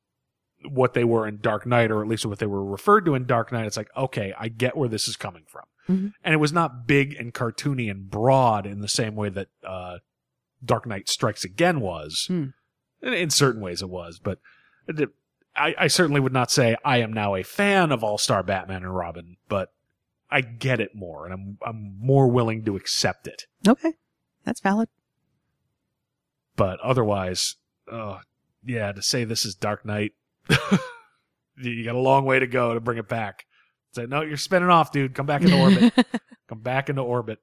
what they were in Dark Knight, or at least what they were referred to in Dark Knight, it's like, okay, I get where this is coming from. Mm-hmm. And it was not big and cartoony and broad in the same way that uh, Dark Knight Strikes Again was. Hmm. In, in certain ways it was, but it, I, I certainly would not say I am now a fan of All Star Batman and Robin, but I get it more and I'm, I'm more willing to accept it. Okay. That's valid. But otherwise, uh, yeah, to say this is Dark Knight, you got a long way to go to bring it back. Say, no, you're spinning off, dude. Come back into orbit. Come back into orbit.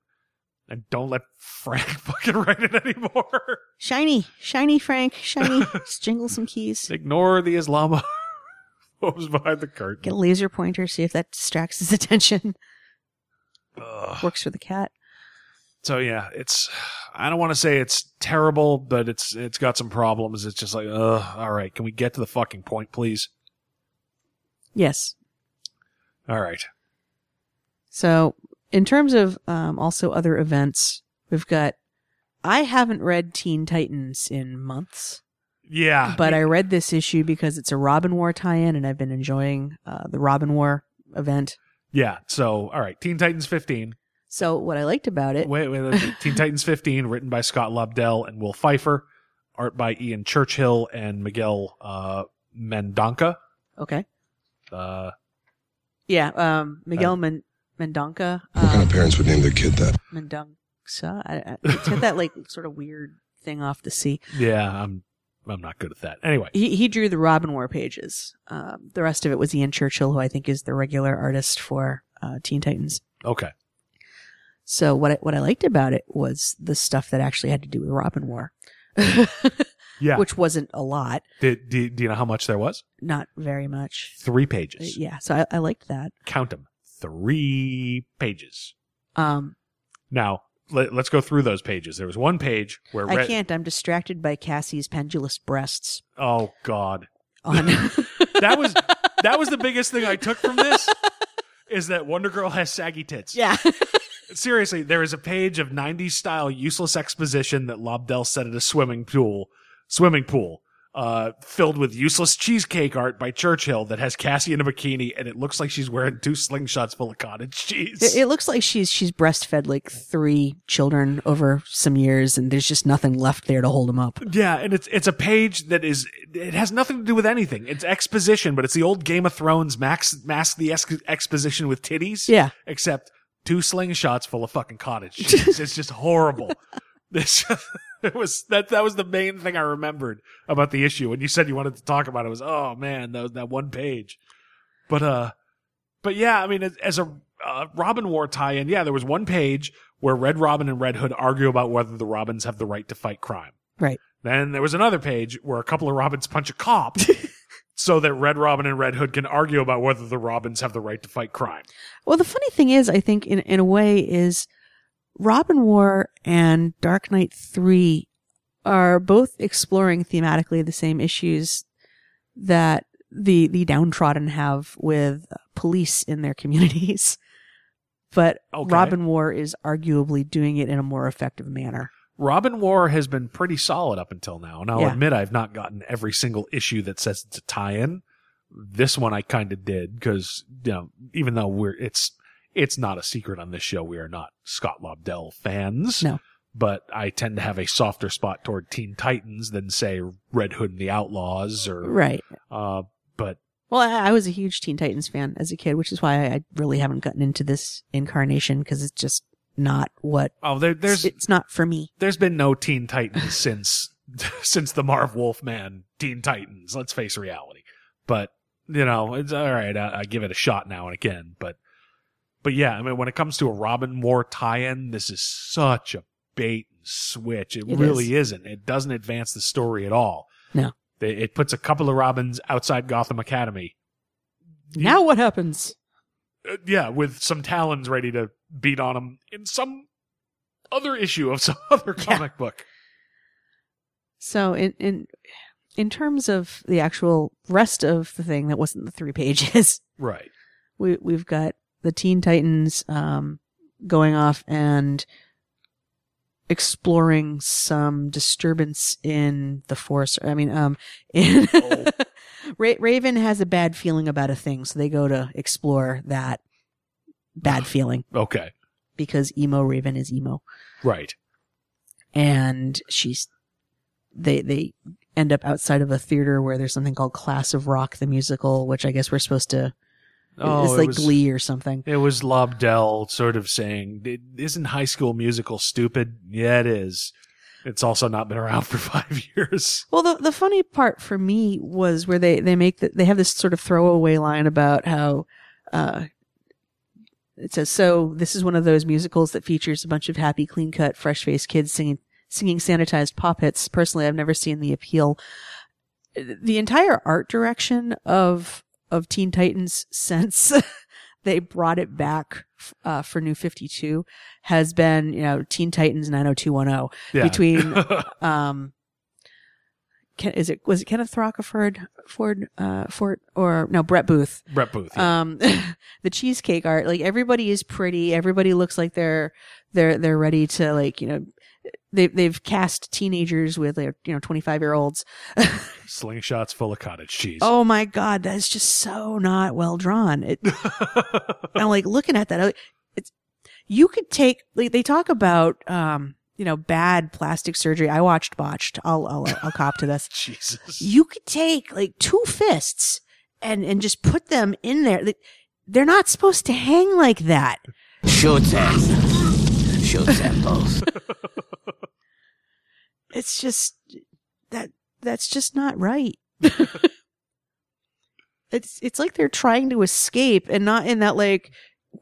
And don't let Frank fucking write it anymore. Shiny, shiny Frank, shiny. Just jingle some keys. Ignore the Islam was behind the curtain. Get a laser pointer, see if that distracts his attention. Ugh. Works for the cat. So yeah, it's I don't want to say it's terrible, but it's it's got some problems. It's just like, ugh, all right, can we get to the fucking point, please? Yes. All right. So, in terms of um, also other events, we've got. I haven't read Teen Titans in months. Yeah. But I read this issue because it's a Robin War tie-in, and I've been enjoying uh, the Robin War event. Yeah. So, all right, Teen Titans 15. So, what I liked about it. Wait, wait. Teen Titans 15, written by Scott Lobdell and Will Pfeifer, art by Ian Churchill and Miguel uh, Mendonca. Okay. Uh, Yeah, um, Miguel Men- Mendonca. What kind Um, of parents would name their kid that? Mendonca. I, I, it's got that like sort of weird thing off the sea. yeah, I'm I'm not good at that. Anyway, He he drew the Robin War pages. Um, the rest of it was Ian Churchill, who I think is the regular artist for uh, Teen Titans. okay. So what I, what I liked about it was the stuff that actually had to do with Robin War, Yeah. which wasn't a lot, Did, do, do you know how much there was? not very much. Three Uh, pages. Yeah, so I, I liked that. Count them. Three pages. Um, Now, let, us go through those pages. There was one page where I Red- can't. I'm distracted by Cassie's pendulous breasts. Oh God. On that was that was the biggest thing I took from this is that Wonder Girl has saggy tits. yeah. Seriously, there is a page of 90s style useless exposition that Lobdell set at a swimming pool, swimming pool, uh, filled with useless cheesecake art by Churchill that has Cassie in a bikini and it looks like she's wearing two slingshots full of cottage cheese. It, it looks like she's she's breastfed like three children over some years, and there's just nothing left there to hold them up. Yeah, and it's it's a page that is it has nothing to do with anything. It's exposition, but it's the old Game of Thrones max mask the ex- exposition with titties. Yeah. except two slingshots full of fucking cottage cheese. it's just horrible. This it was that that was the main thing I remembered about the issue. When you said you wanted to talk about it, it was oh man, that was that one page. But uh, but yeah, I mean, as, as a uh, Robin War tie-in, yeah, there was one page where Red Robin and Red Hood argue about whether the Robins have the right to fight crime. Right. Then there was another page where a couple of Robins punch a cop so that Red Robin and Red Hood can argue about whether the Robins have the right to fight crime. Well, the funny thing is, I think in in a way is Robin War and Dark Knight Three are both exploring thematically the same issues that the the downtrodden have with police in their communities. But Okay. Robin War is arguably doing it in a more effective manner. Robin War has been pretty solid up until now. And I'll Yeah. admit I've not gotten every single issue that says it's a tie-in. This one I kind of did because, you know, even though we're, it's, it's not a secret on this show. We are not Scott Lobdell fans. No. But I tend to have a softer spot toward Teen Titans than say Red Hood and the Outlaws or, Right. uh, but Well, I, I was a huge Teen Titans fan as a kid, which is why I really haven't gotten into this incarnation because it's just not what Oh, there, there's it's not for me. there's been no Teen Titans since since the Marv Wolfman Teen Titans. Let's face reality. But you know, it's all right. I, I give it a shot now and again. But but yeah, I mean, when it comes to a Robin War tie-in, this is such a bait and switch. It, It really isn't. It doesn't advance the story at all. No. It, it puts a couple of Robins outside Gotham Academy. Now what happens? Uh, yeah, with some talons ready to beat on them in some other issue of some other comic book. So in in in terms of the actual rest of the thing that wasn't the three pages, Right. we we've got the Teen Titans um going off and exploring some disturbance in the force. I mean, um, in Ra- Raven has a bad feeling about a thing, so they go to explore that bad feeling Okay. because emo Raven is emo, Right. and she's they they end up outside of a theater where there's something called Class of Rock the musical, which I guess we're supposed to. Oh, it's it like was- Glee or something. It was Lobdell sort of saying, "Isn't High School Musical stupid?" Yeah, it is. It's also not been around for five years. Well, the the funny part for me was where they they make the, they have this sort of throwaway line about how uh, it says so this is one of those musicals that features a bunch of happy, clean cut, fresh faced kids singing singing sanitized pop hits. Personally, I've never seen the appeal. The entire art direction of of Teen Titans since they brought it back uh, for New Fifty Two has been you know Teen Titans nine hundred two one zero Yeah. between um Ken, is it was it Kenneth Rocafort Ford uh Ford or no Brett Booth Brett Booth. yeah. um the cheesecake art like everybody is pretty everybody looks like they're they're they're ready to like you know they they've cast teenagers with you know 25 year olds Slingshots full of cottage cheese. oh my god that's just so not well drawn it I'm like looking at that it's you could take like they talk about um you know bad plastic surgery I watched botched I'll I'll I'll cop to this Jesus. you could take like two fists and and just put them in there. They- They're not supposed to hang like that. Shoot them. Shoot them both. It's just that that's just not right. it's it's like they're trying to escape and not in that like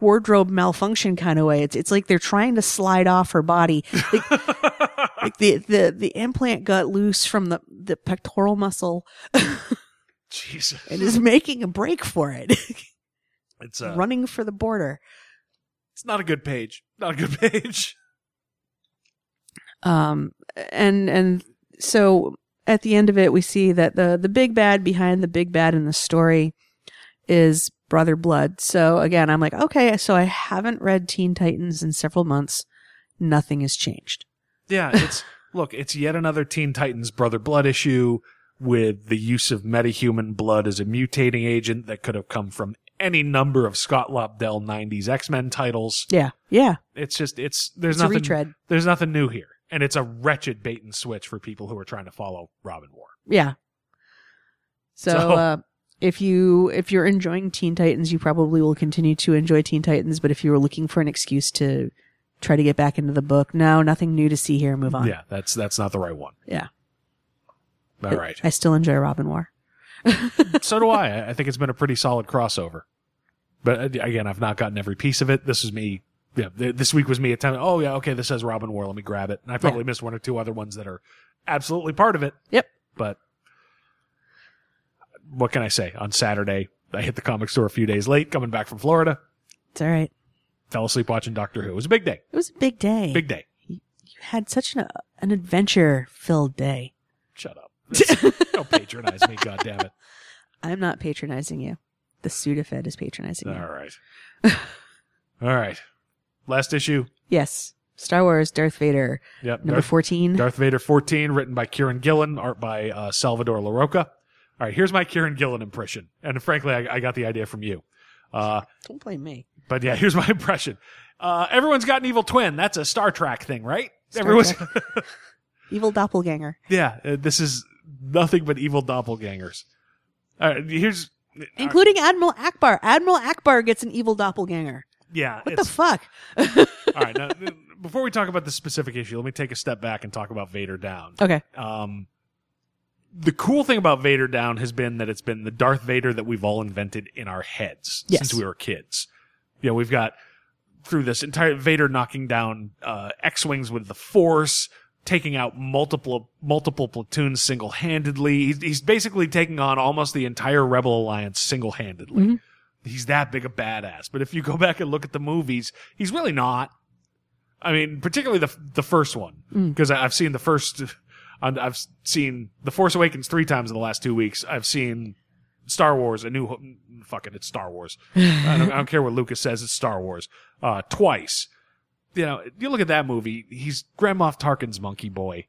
wardrobe malfunction kind of way. It's it's like they're trying to slide off her body. Like, like the, the the implant got loose from the the pectoral muscle Jesus. and is making a break for it. It's uh, running for the border. It's not a good page. Not a good page. Um, and and so at the end of it, we see that the the big bad behind the big bad in the story is Brother Blood. So again, I'm like, okay, so I haven't read Teen Titans in several months. Nothing has changed. Yeah, it's look, it's yet another Teen Titans Brother Blood issue with the use of metahuman blood as a mutating agent that could have come from any number of Scott Lobdell 90s X-Men titles. Yeah, yeah. It's just it's there's It's a nothing retread. there's nothing new here. And it's a wretched bait and switch for people who are trying to follow Robin War. Yeah. So, So- uh, if you if you're enjoying Teen Titans, you probably will continue to enjoy Teen Titans. But if you were looking for an excuse to try to get back into the book, no, nothing new to see here. Move on. Yeah, that's that's not the right one. Yeah. All right. I still enjoy Robin War. so do I. I think it's been a pretty solid crossover. But uh, again, I've not gotten every piece of it. This is me. Yeah, this week was me attempting. Oh yeah, okay. This says Robin War. Let me grab it. And I probably missed one or two other ones that are absolutely part of it. Yep. But what can I say? On Saturday, I hit the comic store a few days late, coming back from Florida. It's all right. Fell asleep watching Doctor Who. It was a big day. It was a big day. Big day. You had such an an adventure filled day. Shut up. Don't patronize me. God damn it. I'm not patronizing you. The Sudafed is patronizing you. All right. All right. Last issue. Yes. Star Wars Darth Vader. Yep. Number Darth- 14. Darth Vader 14, written by Kieron Gillen, art by uh, Salvador Larroca. All right, here's my Kieron Gillen impression. And frankly, I, I got the idea from you. Uh, Don't blame me. but yeah, here's my impression. Uh, everyone's got an evil twin. That's a Star Trek thing, right? Star Everyone's, Evil doppelganger. yeah, uh, this is nothing but evil doppelgangers. All right, here's, including Admiral Ackbar. Admiral Ackbar gets an evil doppelganger. Yeah. What the fuck? All right. Now, before we talk about the specific issue, let me take a step back and talk about Vader Down. Okay. Um, the cool thing about Vader Down has been that it's been the Darth Vader that we've all invented in our heads Yes. since we were kids. You know, we've got through this entire Vader knocking down uh, X-wings with the Force, taking out multiple multiple platoons single handedly. He's, he's basically taking on almost the entire Rebel Alliance single handedly. He's that big a badass. But if you go back and look at the movies, he's really not. I mean, particularly the the first one because I've seen the first. I've seen The Force Awakens three times in the last two weeks. I've seen Star Wars, a new Ho- fuck it, it's Star Wars. I, don't, I don't care what Lucas says, it's Star Wars. Uh, twice. You know, you look at that movie. He's Grand Moff Tarkin's monkey boy.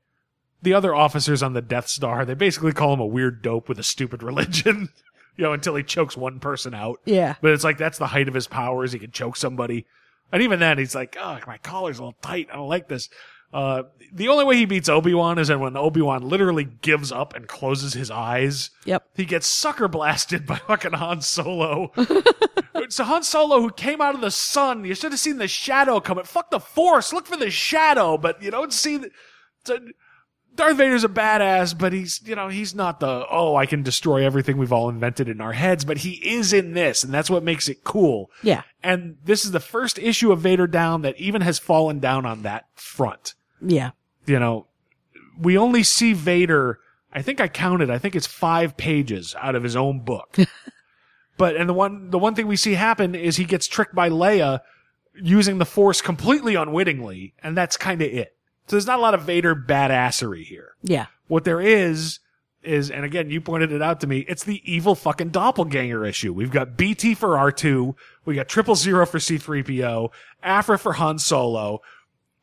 The other officers on the Death Star, they basically call him a weird dope with a stupid religion. you know, until he chokes one person out. Yeah. But it's like that's the height of his powers. He can choke somebody. And even then, he's like, oh, my collar's a little tight. I don't like this. Uh, the only way he beats Obi-Wan is that when Obi-Wan literally gives up and closes his eyes. Yep. He gets sucker blasted by fucking Han Solo. it's a Han Solo who came out of the sun. You should have seen the shadow coming. Fuck the Force. Look for the shadow, but you don't see the. Darth Vader's a badass, but he's, you know, he's not the, oh, I can destroy everything we've all invented in our heads, but he is in this, and that's what makes it cool. Yeah. And this is the first issue of Vader Down that even has fallen down on that front. Yeah. You know, we only see Vader, I think I counted, I think it's five pages out of his own book. but, and the one, the one thing we see happen is he gets tricked by Leia using the Force completely unwittingly, and that's kind of it. So there's not a lot of Vader badassery here. Yeah. What there is, is, and again, you pointed it out to me, it's the evil fucking doppelganger issue. We've got BT for R2, we got triple zero for C3PO, Aphra for Han Solo,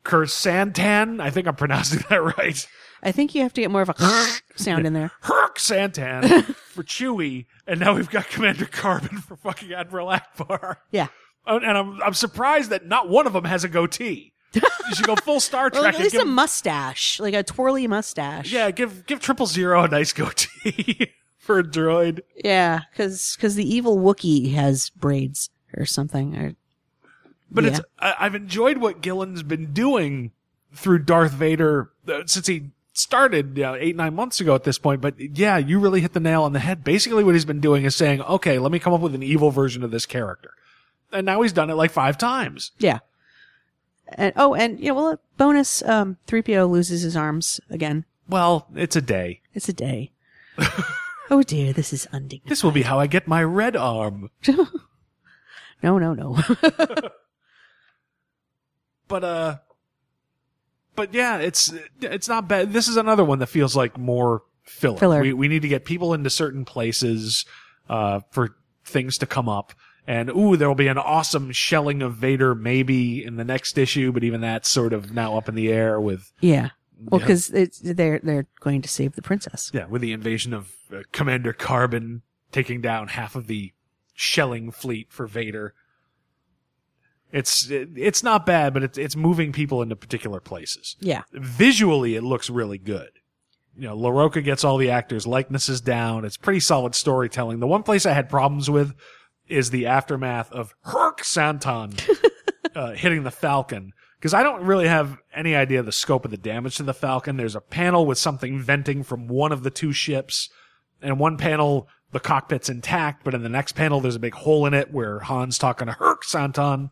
Krrsantan, I think I'm pronouncing that right. I think you have to get more of a sound in there. Herc Santan for Chewie, and now we've got Commander Karbin for fucking Admiral Ackbar. Yeah. And I'm, I'm surprised that not one of them has a goatee. You should go full Star Well, Trek at and least give a mustache, like a twirly mustache. Yeah, give give triple zero a nice goatee for a droid. Yeah, because the evil Wookiee has braids or something. Or, But Yeah. it's I, I've enjoyed what Gillen's been doing through Darth Vader uh, since he started you know, eight nine months ago at this point. But yeah, you really hit the nail on the head. Basically, what he's been doing is saying, okay, let me come up with an evil version of this character, and now he's done it like five times. yeah. And oh, and you know, well, bonus. Um, three PO loses his arms again. Well, it's a day. It's a day. oh dear, this is undignified. This will be how I get my red arm. No, no, no. but uh but yeah it's it's not bad this is another one that feels like more filler, Filler. We, we need to get people into certain places uh for things to come up and ooh there will be an awesome shelling of vader maybe in the next issue but even that's sort of now up in the air with yeah. Well, because it's they're they're going to save the princess. yeah with the invasion of uh, commander Karbin taking down half of the shelling fleet for vader it's it, it's not bad but it's it's moving people into particular places Yeah. visually it looks really good. You know, Larroca gets all the actors' likenesses down. It's pretty solid storytelling. The one place I had problems with is the aftermath of Herc Santon uh, hitting the Falcon. Because I don't really have any idea the scope of the damage to the Falcon. There's a panel with something venting from one of the two ships. And one panel, the cockpit's intact, but in the next panel, there's a big hole in it where Han's talking to Herc Santon.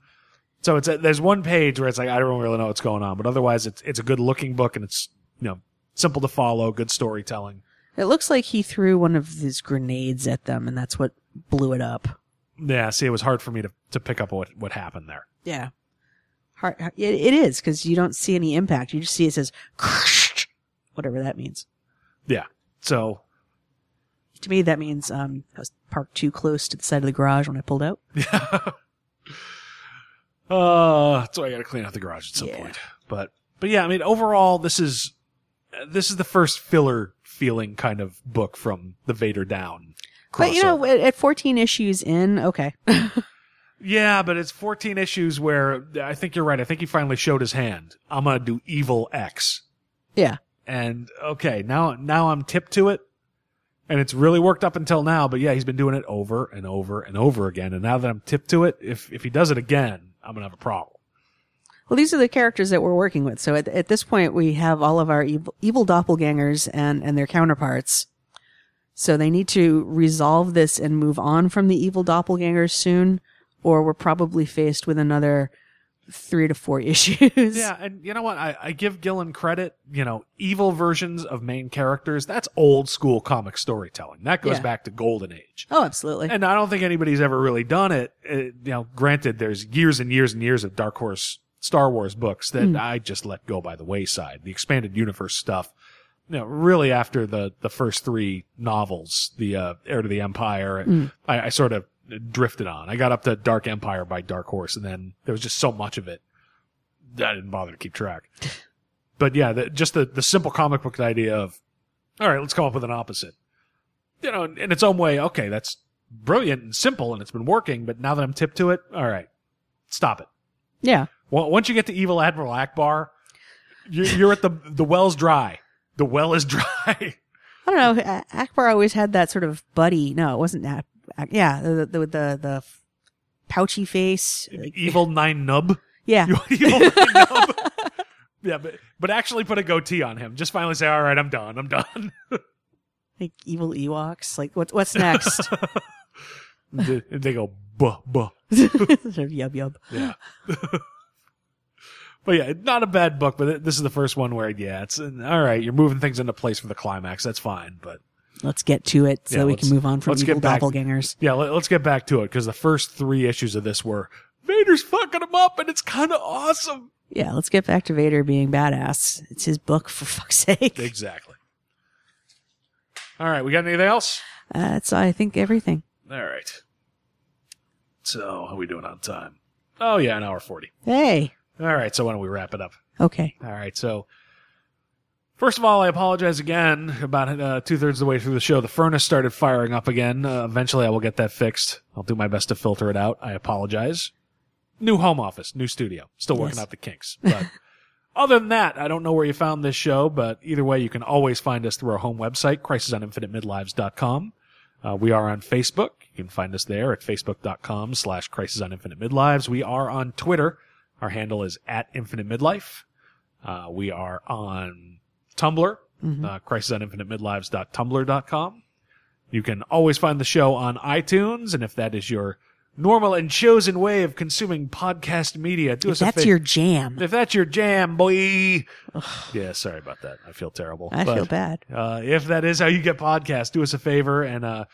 So it's a, there's one page where it's like I don't really know what's going on, but otherwise it's it's a good looking book and it's you know simple to follow, good storytelling. It looks like he threw one of his grenades at them, and that's what blew it up. Yeah, see, it was hard for me to to pick up what what happened there. Yeah. Hard, it, it is because you don't see any impact. You just see it says whatever that means. Yeah, so To me, that means um, I was parked too close to the side of the garage when I pulled out. uh, so I got to clean out the garage at some Yeah. point. But but yeah, I mean overall, this is this is the first filler feeling kind of book from the Vader Down. But you know, at, at 14 issues in, okay. Yeah, but it's 14 issues where I think you're right. I think he finally showed his hand. I'm gonna do evil X. yeah. and okay, now now I'm tipped to it. And it's really worked up until now, but yeah, he's been doing it over and over and over again. And now that I'm tipped to it, if, if he does it again, I'm going to have a problem. Well, these are the characters that we're working with. So at, at this point, we have all of our evil, evil doppelgangers and, and their counterparts. So they need to resolve this and move on from the evil doppelgangers soon, or we're probably faced with another three to four issues. Yeah, and you know what? I, I give Gillen credit. You know, evil versions of main characters, that's old school comic storytelling. That goes Yeah. back to Golden Age. Oh, absolutely. And I don't think anybody's ever really done it. Uh, you know, granted, there's years and years and years of Dark Horse Star Wars books that Mm. I just let go by the wayside. The expanded universe stuff, you know, really after the, the first three novels, the, uh, Heir to the Empire, Mm. I, I sort of drifted on. I got up to Dark Empire by Dark Horse and then there was just so much of it that I didn't bother to keep track. But yeah, the, just the, the simple comic book idea of, all right, let's come up with an opposite. You know, in its own way, okay, that's brilliant and simple and it's been working, but now that I'm tipped to it, all right, stop it. yeah. Well, once you get to Evil Admiral Ackbar, you're, you're at the, the well's dry. The well is dry. I don't know. Ackbar always had that sort of buddy. No, it wasn't that. Yeah, the the the, the pouchy face. Evil Nien Nunb. Yeah. Evil Nien Nunb? Yeah, but, but actually put a goatee on him. Just finally say, all right, I'm done. I'm done. like evil Ewoks. Like what's what's next? they, they go, buh, buh. Yub yub. Yeah. but yeah, not a bad book, but this is the first one where, yeah, it's all right. You're moving things into place for the climax. That's fine. But Let's get to it so Yeah, we can move on from let's evil back- doppelgangers. yeah, let, us get back to it because the first three issues of this were Vader's fucking him up and it's kind of awesome. Yeah, let's get back to Vader being badass. It's his book for fuck's sake. Exactly. All right. We got anything else? Uh, that's I think everything. All right. So, how are we doing on time? Oh, yeah, an hour 40. Hey. All right. So, why don't we wrap it up? Okay. All right. So, first of all, I apologize again. About uh, two thirds of the way through the show, the furnace started firing up again. Uh, eventually, I will get that fixed. I'll do my best to filter it out. I apologize. New home office, new studio. Still working Yes. out the kinks. But other than that, I don't know where you found this show, but either way, you can always find us through our home website, crisisoninfiniteMidlives.com. Uh, we are on Facebook. You can find us there at facebook.com slash crisis on infinite. We are on Twitter. Our handle is at infinite midlife. Uh, we are on Tumblr, Mhm. uh, crisisoninfiniteMidlives.tumblr.com. You can always find the show on iTunes, and if that is your normal and chosen way of consuming podcast media, do If us a that's fa- your jam. If that's your jam, boy. yeah, sorry about that. I feel terrible. I But, feel bad. Uh, if that is how you get podcasts, do us a favor and uh,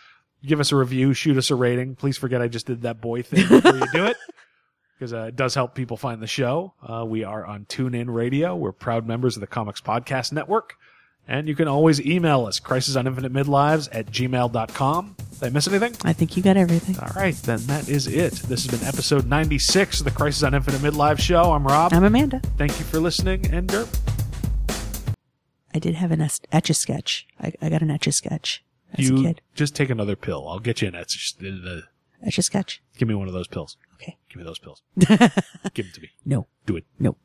give us a review, shoot us a rating. Please forget I just did that boy thing before you do it. Because uh, it does help people find the show. Uh, we are on TuneIn Radio. We're proud members of the Comics Podcast Network. And you can always email us, crisis on infinite midlives at gmail.com. Did I miss anything? I think you got everything. All right, then that is it. This has been episode 96 of the Crisis on Infinite Midlife show. I'm Rob. I'm Amanda. Thank you for listening, and Derp. I did have an etch a sketch. I, I got an etch a sketch as you a kid. just take another pill. I'll get you an etch. uh, Etch a sketch. Give me one of those pills. Okay. Give me those pills. Give them to me. No. Do it. No.